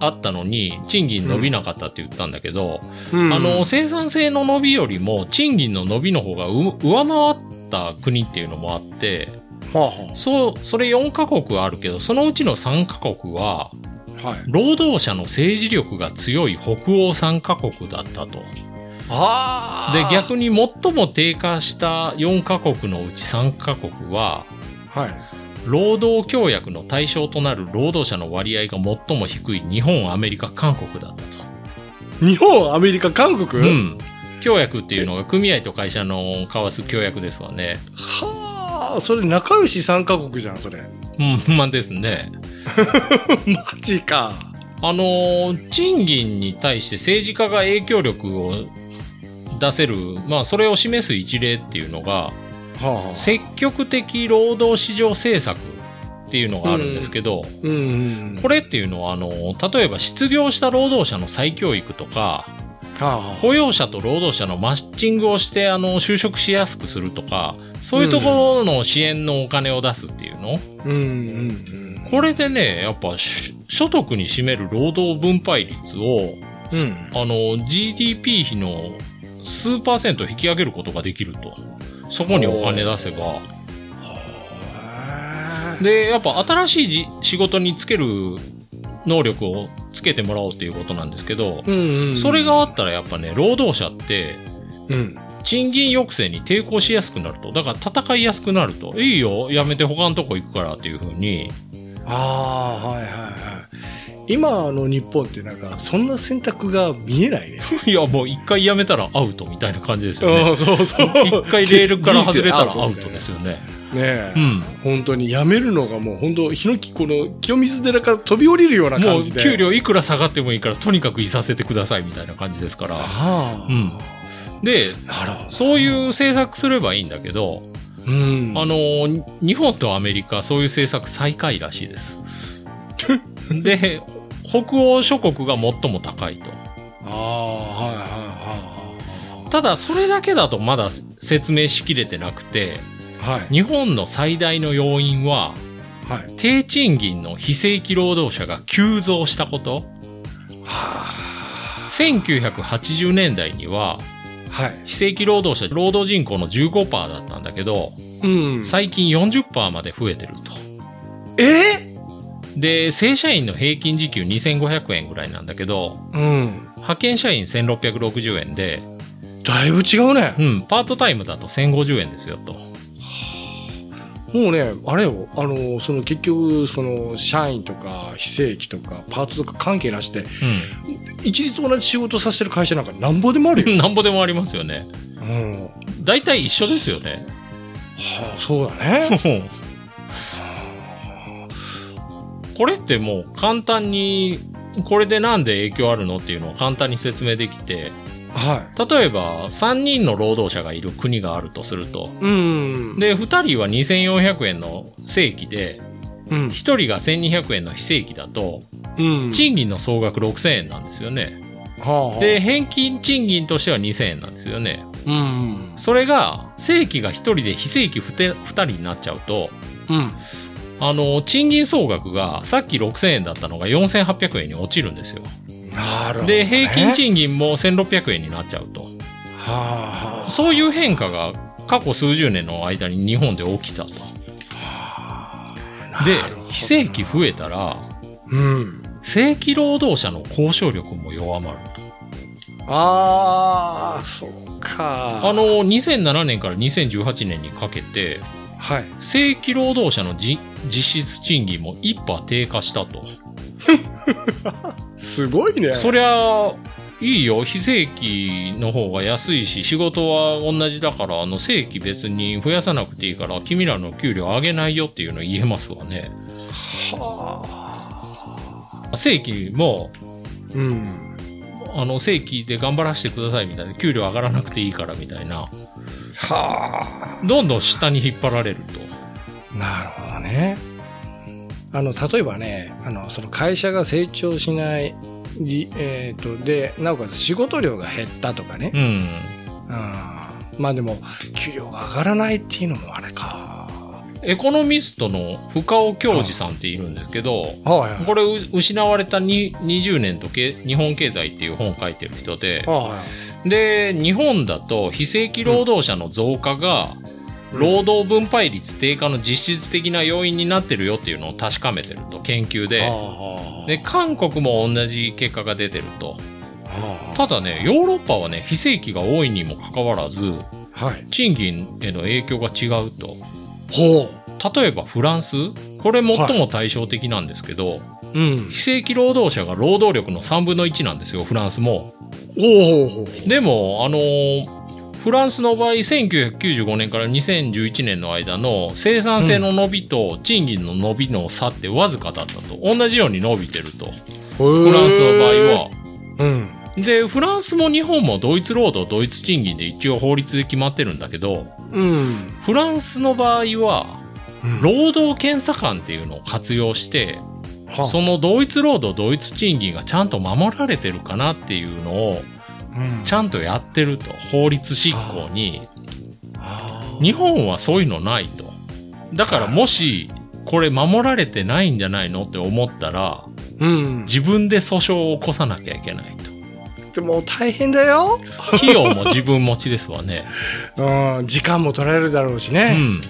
あったのに賃金伸びなかったって言ったんだけど、うんあの生産性の伸びよりも賃金の伸びの方がう上回った国っていうのもあって、はあはそう、それ4カ国あるけど、そのうちの3カ国は、あ、はい。労働者の政治力が強い北欧3カ国だったと。あで、逆に最も低下した4カ国のうち3カ国は、はい。労働協約の対象となる労働者の割合が最も低い日本、アメリカ、韓国だったと。日本、アメリカ、韓国？うん。協約っていうのが組合と会社の交わす協約ですわね。はあ、それ仲良し3カ国じゃん、それ。うん、まあですね。(laughs) マジか。あのー賃金に対して政治家が影響力を出せる、まあそれを示す一例っていうのが、はあ、積極的労働市場政策っていうのがあるんですけど、うんうん。これっていうのは、あの、例えば失業した労働者の再教育とか、あ雇用者と労働者のマッチングをして、あの、就職しやすくするとか、そういうところの支援のお金を出すっていうの、うんうんこれでね、やっぱし所得に占める労働分配率を、うん。うん。あの、GDP 比の数パーセント引き上げることができると。そこにお金出せば。で、やっぱ新しいじ仕事につける能力をつけてもらおうっていうことなんですけど、うんうん。それがあったらやっぱね、労働者って、うん。賃金抑制に抵抗しやすくなると。だから戦いやすくなると。いいよ、やめて他のとこ行くからっていうふうに。ああ、はいはいはい。今の日本ってなんか、そんな選択が見えないね。(laughs) いや、もう一回やめたらアウトみたいな感じですよね。(laughs) そうそう。一回レールから外れたらアウトですよね。ねえ。うん。本当に、やめるのがもう本当、ヒノキ、この、清水寺から飛び降りるような感じで。給料いくら下がってもいいから、とにかくいさせてくださいみたいな感じですから。ああ。うん。で。そういう政策すればいいんだけど、うん。あの、に日本とアメリカ、そういう政策最下位らしいです。(laughs) で、北欧諸国が最も高いと。ああ、はいはいはただ、それだけだとまだ説明しきれてなくて、いはい。はい。日本の最大の要因は、はい。低賃金の非正規労働者が急増したこと。1980年代には、はい。非正規労働者、労働人口の15%だったんだけど、うん。最近40%まで増えてると。え？で、正社員の平均時給2500円ぐらいなんだけど、うん。派遣社員1660円で、だいぶ違うね。うん、パートタイムだと1050円ですよと。もうね、あれよ、あの、その結局、その、社員とか、非正規とか、パートとか関係なしで、一律同じ仕事させてる会社なんかなんぼでもあるうん。よ。(laughs) なんぼでもありますよね。うん。は大体一緒ですよね。あ、そうだね。(laughs) これってもう簡単に、これでなんで影響あるのっていうのを簡単に説明できて、は例えば3人の労働者がいる国があるとすると、い。うん。で、2人は2400円の正規で、うん1。人が1200円の非正規だと、うん。賃金の総額6000円なんですよね。はあはあ、で、平均賃金としては2000円なんですよね。うん。それが、正規が1人で非正規 2, 人になっちゃうと、うん。あの、賃金総額がさっき6000円だったのが4800円に落ちるんですよ。なるほど、ね。で、平均賃金も1600円になっちゃうと。はあはあ。そういう変化が過去数十年の間に日本で起きたと。でなるほど、非正規増えたら、うん。正規労働者の交渉力も弱まると。ああ、そうか。あ、の、2007年から2018年にかけて、はい。正規労働者のじ実質賃金も1%低下したと。(laughs) すごいね。そりゃ、いいよ。非正規の方が安いし、仕事は同じだから、あの、正規別に増やさなくていいから、君らの給料上げないよっていうの言えますわね。正規も、うん。あの、正規で頑張らせてくださいみたいな、給料上がらなくていいからみたいな、はどんどん下に引っ張られると。あ。なるほどね。あの、例えばね、あの、その会社が成長しない、りえっ、と、で、なおかつ仕事量が減ったとかね。うん。うん。まあでも、給料が上がらないっていうのもあれか。エコノミストの深尾教授さんっているんですけど、はいはい。これう失われたに20年とけ日本経済っていう本を書いてる人で、はい。で、日本だと非正規労働者の増加が、労働分配率低下の実質的な要因になってるよっていうのを確かめてると、研究で。はで、韓国も同じ結果が出てると。ただね、ヨーロッパはね、非正規が多いにもかかわらず、あ。はい。賃金への影響が違うと。ほ例えばフランスこれ最も対照的なんですけど、う。うん。非正規労働者が労働力の3分の1なんですよ、フランスも。ほうほうほう。でも、あのーフランスの場合、1995年から2011年の間の生産性の伸びと賃金の伸びの差ってわずかだったと。同じように伸びてると。フフランスの場合は。うん。で、フランスも日本もドイツ労働、ドイツ賃金で一応法律で決まってるんだけど、うん。フランスの場合は、うん労働検査官っていうのを活用して、はその同一労働、同一賃金がちゃんと守られてるかなっていうのをうんちゃんとやってると。法律執行に。あ日本はそういうのないと。だからもし、これ守られてないんじゃないのって思ったら、ーうん。自分で訴訟を起こさなきゃいけないと。でも大変だよ。費用も自分持ちですわね。(laughs) うん。時間も取られるだろうしうね。ん。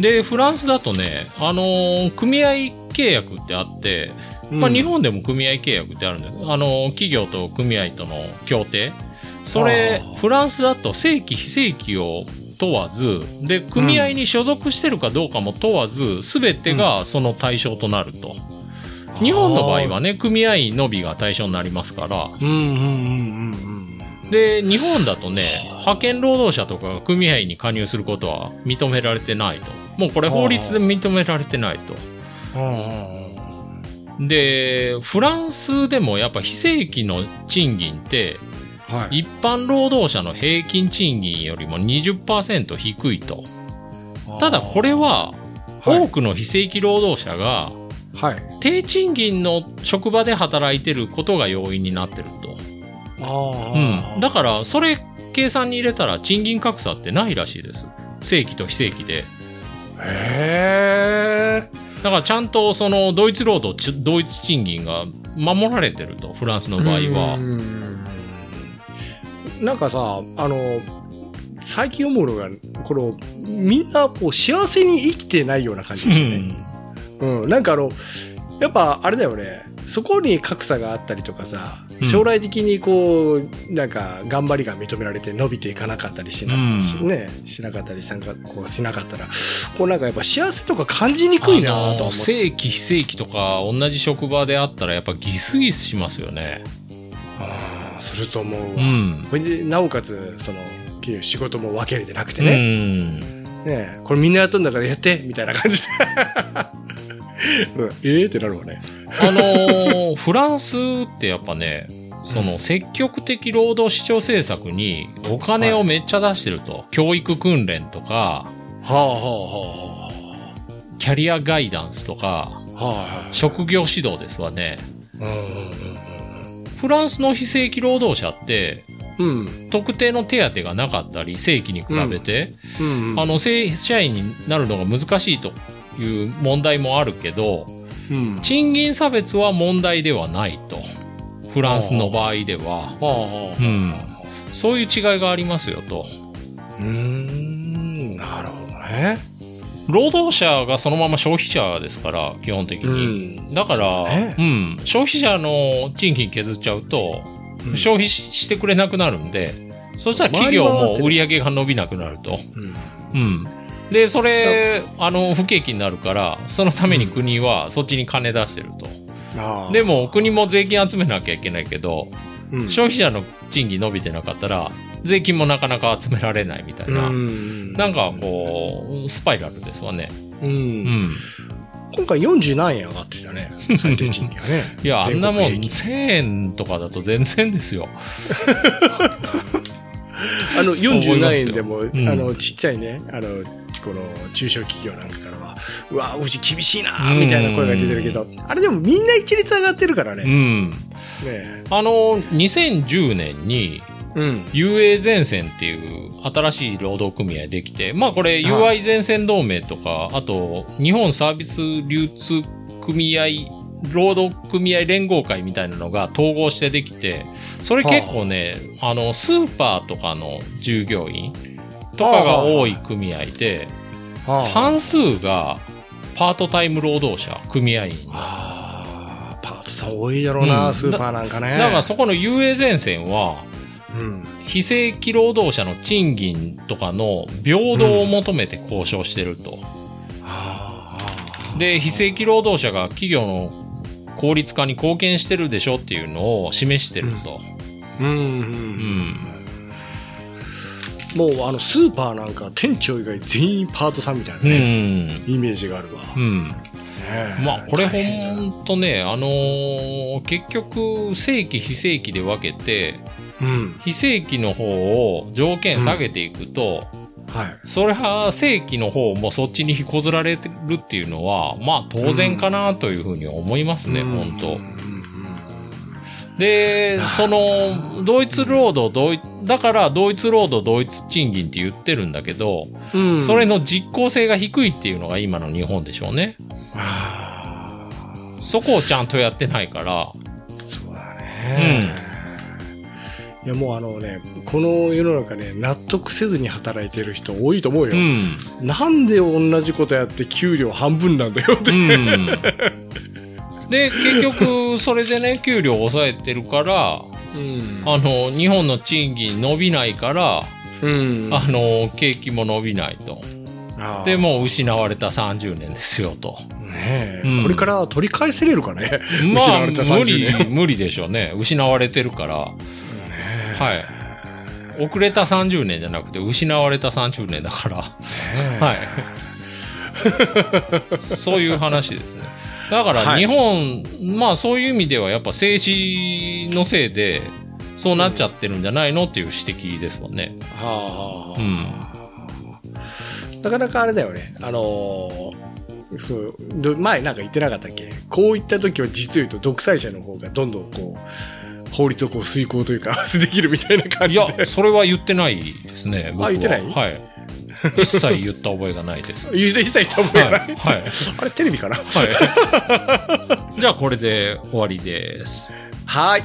で、フランスだとね、あのー組合契約ってあって、まあ、日本でも組合契約ってあるんです。あの、企業と組合との協定。それフランスだと正規非正規を問わず、で、組合に所属してるかどうかも問わず、すべてがその対象となると。日本の場合はね、組合員のみが対象になりますから、うんうんうんうんうん。で、日本だとね、派遣労働者とかが組合に加入することは認められてないと。もうこれ法律で認められてないと。で、フランスでもやっぱ非正規の賃金って、うん。はい。一般労働者の平均賃金よりも20%低いと。ただこれは、はい多くの非正規労働者が、はい。低賃金の職場で働いてることが要因になってると。うん。だから、それ計算に入れたら賃金格差ってないらしいです。正規と非正規で。へえ。だからちゃんとそのドイツ労働、ち同一賃金が守られてると、フランスの場合は。うんなんかさ、あの、最近思うのが、この、みんなこう幸せに生きてないような感じでしたね。うん。なんかあの、やっぱあれだよね。そこに格差があったりとかさ、うん将来的にこう、なんか頑張りが認められて伸びていかなかったりしな、ね、しなかったり参加、こうしなかったら、こうなんかやっぱ幸せとか感じにくいなと思って。正規、非正規とか同じ職場であったらやっぱギスギスしますよね。ああ、すると思うわ。うん。これで、なおかつ、その、仕事も分けれてなくてうね。ん。ねこれみんなやっとんだからやってみたいな感じで。うんええってなるわね。あのーフランスってやっぱね、その積極的労働市場政策にお金をめっちゃ出してると。教育訓練とか、はあはあはキャリアガイダンスとか、あはあ。は職業指導ですわね。いはい。フランスの非正規労働者って、うんうんうん。特定の手当がなかったり、正規に比べて、うん。うん。あの、正社員になるのが難しいという問題もあるけど、うん。賃金差別は問題ではないと。フランスの場合では。うん。そういう違いがありますよと。うーん。なるほどね。労働者がそのまま消費者ですから、基本的に。んだから、ねうん。消費者の賃金削っちゃうと、うん消費ししてくれなくなるんで、そしたら企業も売り上げが伸びなくなると。うん。うん。で、それ、あの、不景気になるから、そのために国はそっちに金出してると。ああでも、国も税金集めなきゃいけないけど、うん消費者の賃金伸びてなかったら、税金もなかなか集められないみたいな。うんなんか、こう、スパイラルですわね。う。うんん。今回40何円上がってたね。最低賃金がね。(laughs) いや、あんなもん全国平均1000円とかだと全然ですよ。(laughs) あの、そう思いますよ40何円でも、んあの、ちっちゃいね、あの、この、中小企業なんかからは、うわ、うち厳しいなうんみたいな声が出てるけど、あれでもみんな一律上がってるからね。うねん。あの、2010年に、うん。UA 前線っていう新しい労働組合できて、まあこれは UI 前線同盟とか、あと日本サービス流通組合、労働組合連合会みたいなのが統合してできて、それ結構ね、あの、スーパーとかの従業員とかが多い組合で、はあ、半数がパートタイム労働者、組合員。あーパートさん多いだろうな、うんスーパーなんかね。だからそこの UA 前線は、うん。非正規労働者の賃金とかの平等を求めて交渉してると。あで、非正規労働者が企業の効率化に貢献してるでしょっていうのを示してると。ーうん、うん。うん。もう、あの、スーパーなんか店長以外全員パートさんみたいなうね、ん。イメージがあるわ。うん。まあ、これほんとね、あのー結局、正規、非正規で分けて、うん。非正規の方を条件下げていくと、はい。それは正規の方もそっちに引こずられてるっていうのは、まあ当然かなというふうに思いますね、うん本当うんうんで、その、同一労働、同一、だから同一労働、同一賃金って言ってるんだけど、うんそれの実効性が低いっていうのが今の日本でしょうね。あそこをちゃんとやってないから、ーそうだね。いやもうあのね、この世の中ね、納得せずに働いてる人多いと思うよ。うん。なんで同じことやって給料半分なんだよって。うん。(laughs) で、結局、それでね、給料を抑えてるから、うんあの、日本の賃金伸びないから、うんあの、景気も伸びないと。で、もう失われた30年ですよと。ねえ、うんこれから取り返せれるかね？まあ、失われた無30年理、無理でしょうね。失われてるから。はい。遅れた30年じゃなくて、失われた30年だから。はい。そういう話ですね。だからはい日本、まあそういう意味ではやっぱ政治のせいで、そうなっちゃってるんじゃないのっていう指摘ですもんね。はあうん。なかなかあれだよね。あのーそう、ど前なんか言ってなかったっけ？こういった時は実を言うと独裁者の方がどんどんこう、法律をこう遂行というか、(laughs) できるみたいな感いじで。や、それは言ってないですね。僕は言ってない？はい。一切言った覚えがないです。(laughs) 一切言った覚えはがない。い。はい。あれテレビかな？はい。(laughs) じゃあこれで終わりです。はい。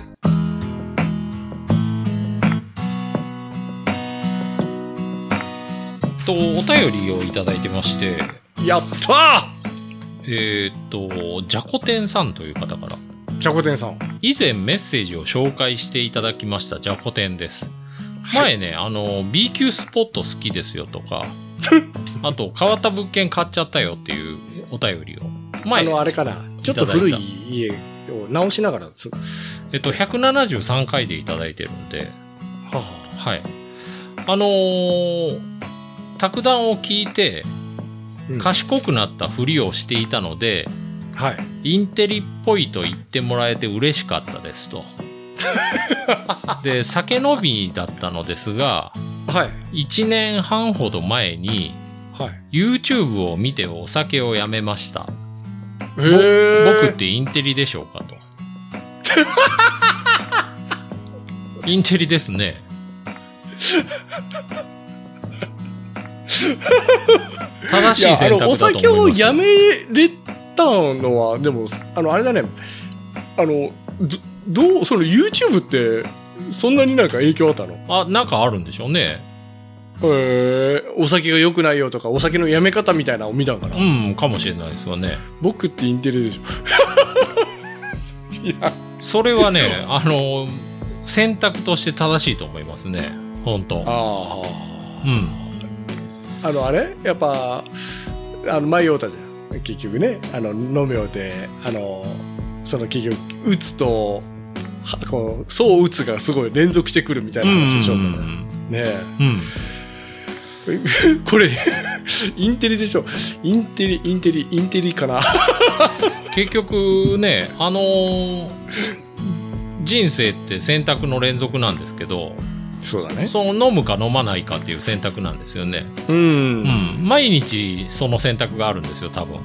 と、お便りをいただいてまして、やったえーっと、じゃこ天さんという方から、ーじゃこ天さん。以前メッセージを紹介していただきましたじゃこ天です。前ね、あの、B 級スポット好きですよとか、(laughs) あと、変わった物件買っちゃったよっていうお便りを。あ前、の、あれかな。ちょっと古い家を直しながらえっと、173回でいただいてるんで、あははい。あのー、卓談を聞いて、うん賢くなったふりをしていたので、あはい。インテリっぽいと言ってもらえて嬉しかったですと。(laughs) で、酒飲みだったのですが、はい。1年半ほど前にはい。YouTube を見てお酒をやめました。僕ってインテリでしょうかと。(laughs) インテリですね。(laughs) 正しい選択だと思います。お酒をやめれたのはでもあのあれだねあのどどうその YouTube ってそんなになんか影響あったの？あ、なんかあるんでしょうね。えー、お酒が良くないよとかお酒のやめ方みたいなのを見たんかな、うん、かもしれないですよね。僕ってインテリでしょ。(laughs) いや。それはね、あの、選択として正しいと思いますね。本当。あうん。ああのあれ？やっぱあの前言おうたじゃん。結局ね。あの飲めようてあのその結局打つとはこうそう打つがすごい連続してくるみたいな話でしょ、うんねえうん。(laughs) これ、インテリでしょ。インテリ、インテリ、インテリかな？(laughs) 結局ね、あのー人生って選択の連続なんですけど、そうだね。その飲むか飲まないかっていう選択なんですよね。う。うんん。毎日その選択があるんですよ、多分。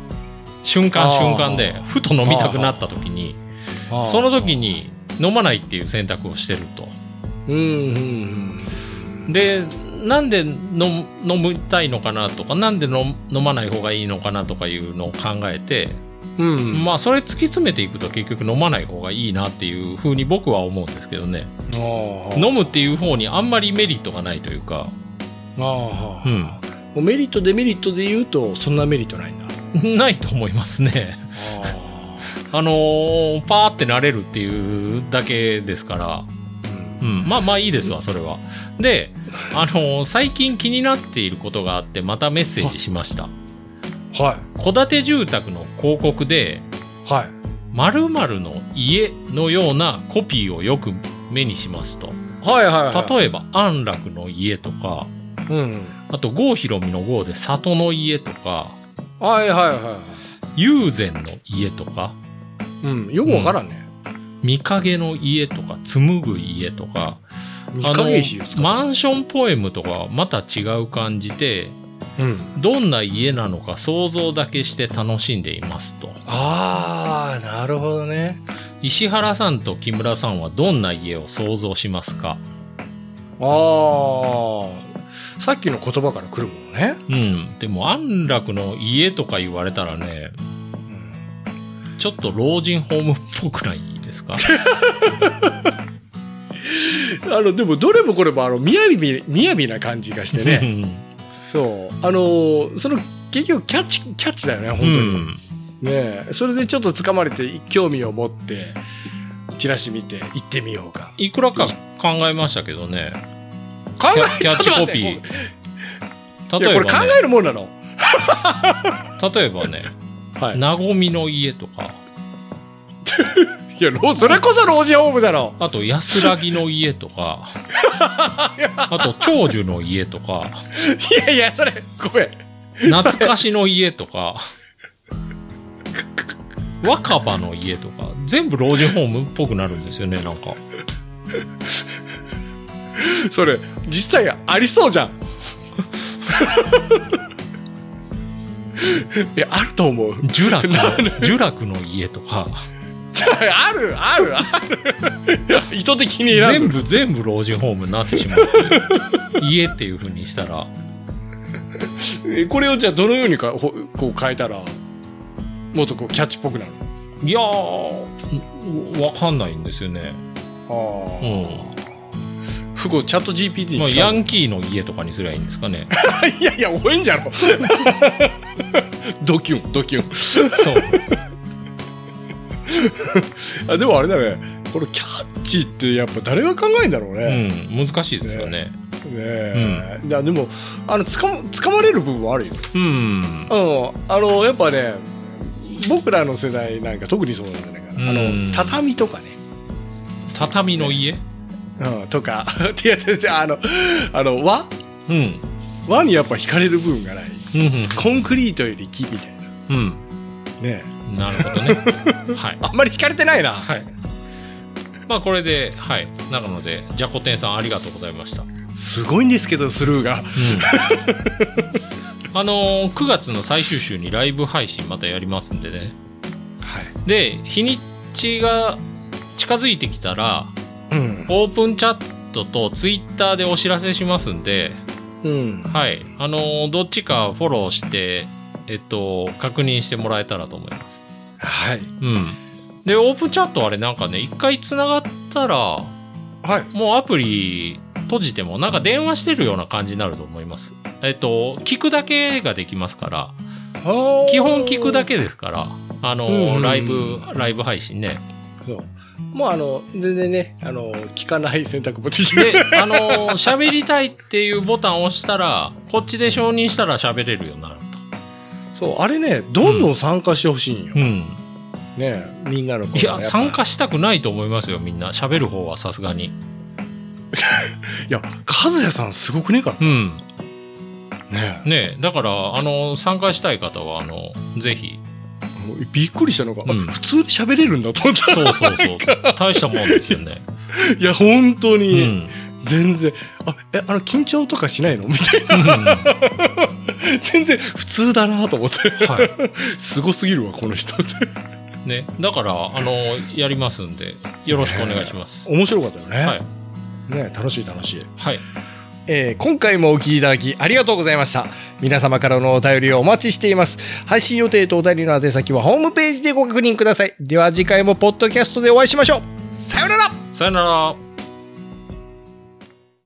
瞬間瞬間で、ふと飲みたくなった時に、その時に飲まないっていう選択をしてると。うん、うん、で、なんで飲みたいのかなとか、なんで飲飲まない方がいいのかなとかいうのを考えて、うん。うん。まあそれ突き詰めていくと結局飲まない方がいいなっていうふうに僕は思うんですけどね。飲むっていう方にあんまりメリットがないというか、あーうん。もうメリット、デメリットで言うと、そんなメリットないんだ。(laughs) ないと思いますね。ああのーパーってなれるっていうだけですから、ーうん。まあまあいいですわ、それは。で、あのー最近気になっていることがあって、またメッセージしました。は戸建て住宅の広告で、い。はい。〇〇の家のようなコピーをよく目にしますと。はいはいはい。例えば、安楽の家とか、うん。あと、郷ひろみの郷で里の家とか、はいはいは友禅の家とか、い。うん。よくわからんね。見影の家とか、紡ぐ家とか、見影石を使う。マンションポエムとかはまた違う感じで、うん。どんな家なのか想像だけして楽しんでいますと。ああ、なるほどね。石原さんと木村さんはどんな家を想像しますか？ああさっきの言葉から来るものね、うん。でも安楽の家とか言われたらね、ちょっと老人ホームっぽくないですか？(laughs) あのでもどれもこれもあの雅雅な感じがしてね。うん。そう。あのーその結局キャッチキャッチだよね本当に、うん。ねえ。それでちょっと掴まれて興味を持ってチラシ見て行ってみようか。いくらか考えましたけどね。考キャキャッチコピー。い例やこれ考えばね、えるもんなの？(laughs) 例えばね、はい。なごみの家とか、(laughs) いや老それこそ老人ホームだろ。あと安らぎの家とか、(laughs) あと長寿の家とか、いやいやそれごめん。懐かしの家とか、若葉の家とか、全部老人ホームっぽくなるんですよね、なんか。それ実際ありそうじゃん (laughs) いやあると思う。呪楽の、呪楽の家とか、あるあるある。(laughs) 意図的に選ぶ。全部、全部老人ホームになってしまう。(laughs) 家っていう風にしたら、えこれをじゃあどのようにかほこう変えたらもっとこうキャッチっぽくなるいやー、わかんないんですよね。あうあチャット GPT にヤンキーの家とかにすりゃいいんですかね。(laughs) いやいや多いんじゃろ。ドキュンドキュン。そう。(laughs) あでもあれだね。これキャッチってやっぱ誰が考えんだろううね、ん、難しいですよね。ね。え、いやでもあのつかまつかまれる部分はあるよ。うん。うん。あのやっぱね僕らの世代なんか特にそうなんじゃないかな、あうん。の畳とかね。畳の家？うん、とか、(laughs) いや、あの、あの、和？うん。和にやっぱ惹かれる部分がない。うん。コンクリートより木みたいうん。な。ねなるほどね。(laughs) はい。あんまり惹かれてないな。はい。まあこれで、はい。なので、じゃこ天さんありがとうございました。すごいんですけど、スルーが。(laughs) あのー、9月の最終週にライブ配信またやりますんでね。はい。で、日にちが近づいてきたら、うん。オープンチャットとツイッターでお知らせしますんで、うん。はい。あのー、どっちかフォローして、えっと、確認してもらえたらと思います。はい。うん。で、オープンチャットあれなんかね、一回繋がったら、はい。もうアプリ閉じてもなんか電話してるような感じになると思います。えっと、聞くだけができますから、基本聞くだけですから、あの、うんうんライブ、ライブ配信ね。そう。もうあの、全然ね、あの、聞かない選択もできる。で、あの、喋りたいっていうボタンを押したら、こっちで承認したら喋れるようになると。そう、あれね、どんどん参加してほしいんよ。うん。ねみんなのこいや、参加したくないと思いますよ、みんな。喋る方はさすがに。(laughs) いや、和也さんすごくねえかうん。ねねえ、だから、あの、参加したい方は、あの、ぜひ。びっくりしたのが、あうん普通に喋れるんだと思った。そうそうそう。大したもんですよね。(laughs) いや、本当うに、ん。全然、あ、え、あの、緊張とかしないの？みたいな。(laughs) 全然普通だなと思って。はい。すごすぎるわ、この人。ね。だから、あの、やりますんで、よろしくお願いします。面白かったよね。はい。ね楽しい楽しい。はい。えー今回もお聴きいただきありがとうございました。皆様からのお便りをお待ちしています。配信予定とお便りの宛先はホームページでご確認ください。では次回もポッドキャストでお会いしましょう。さよならさよなら。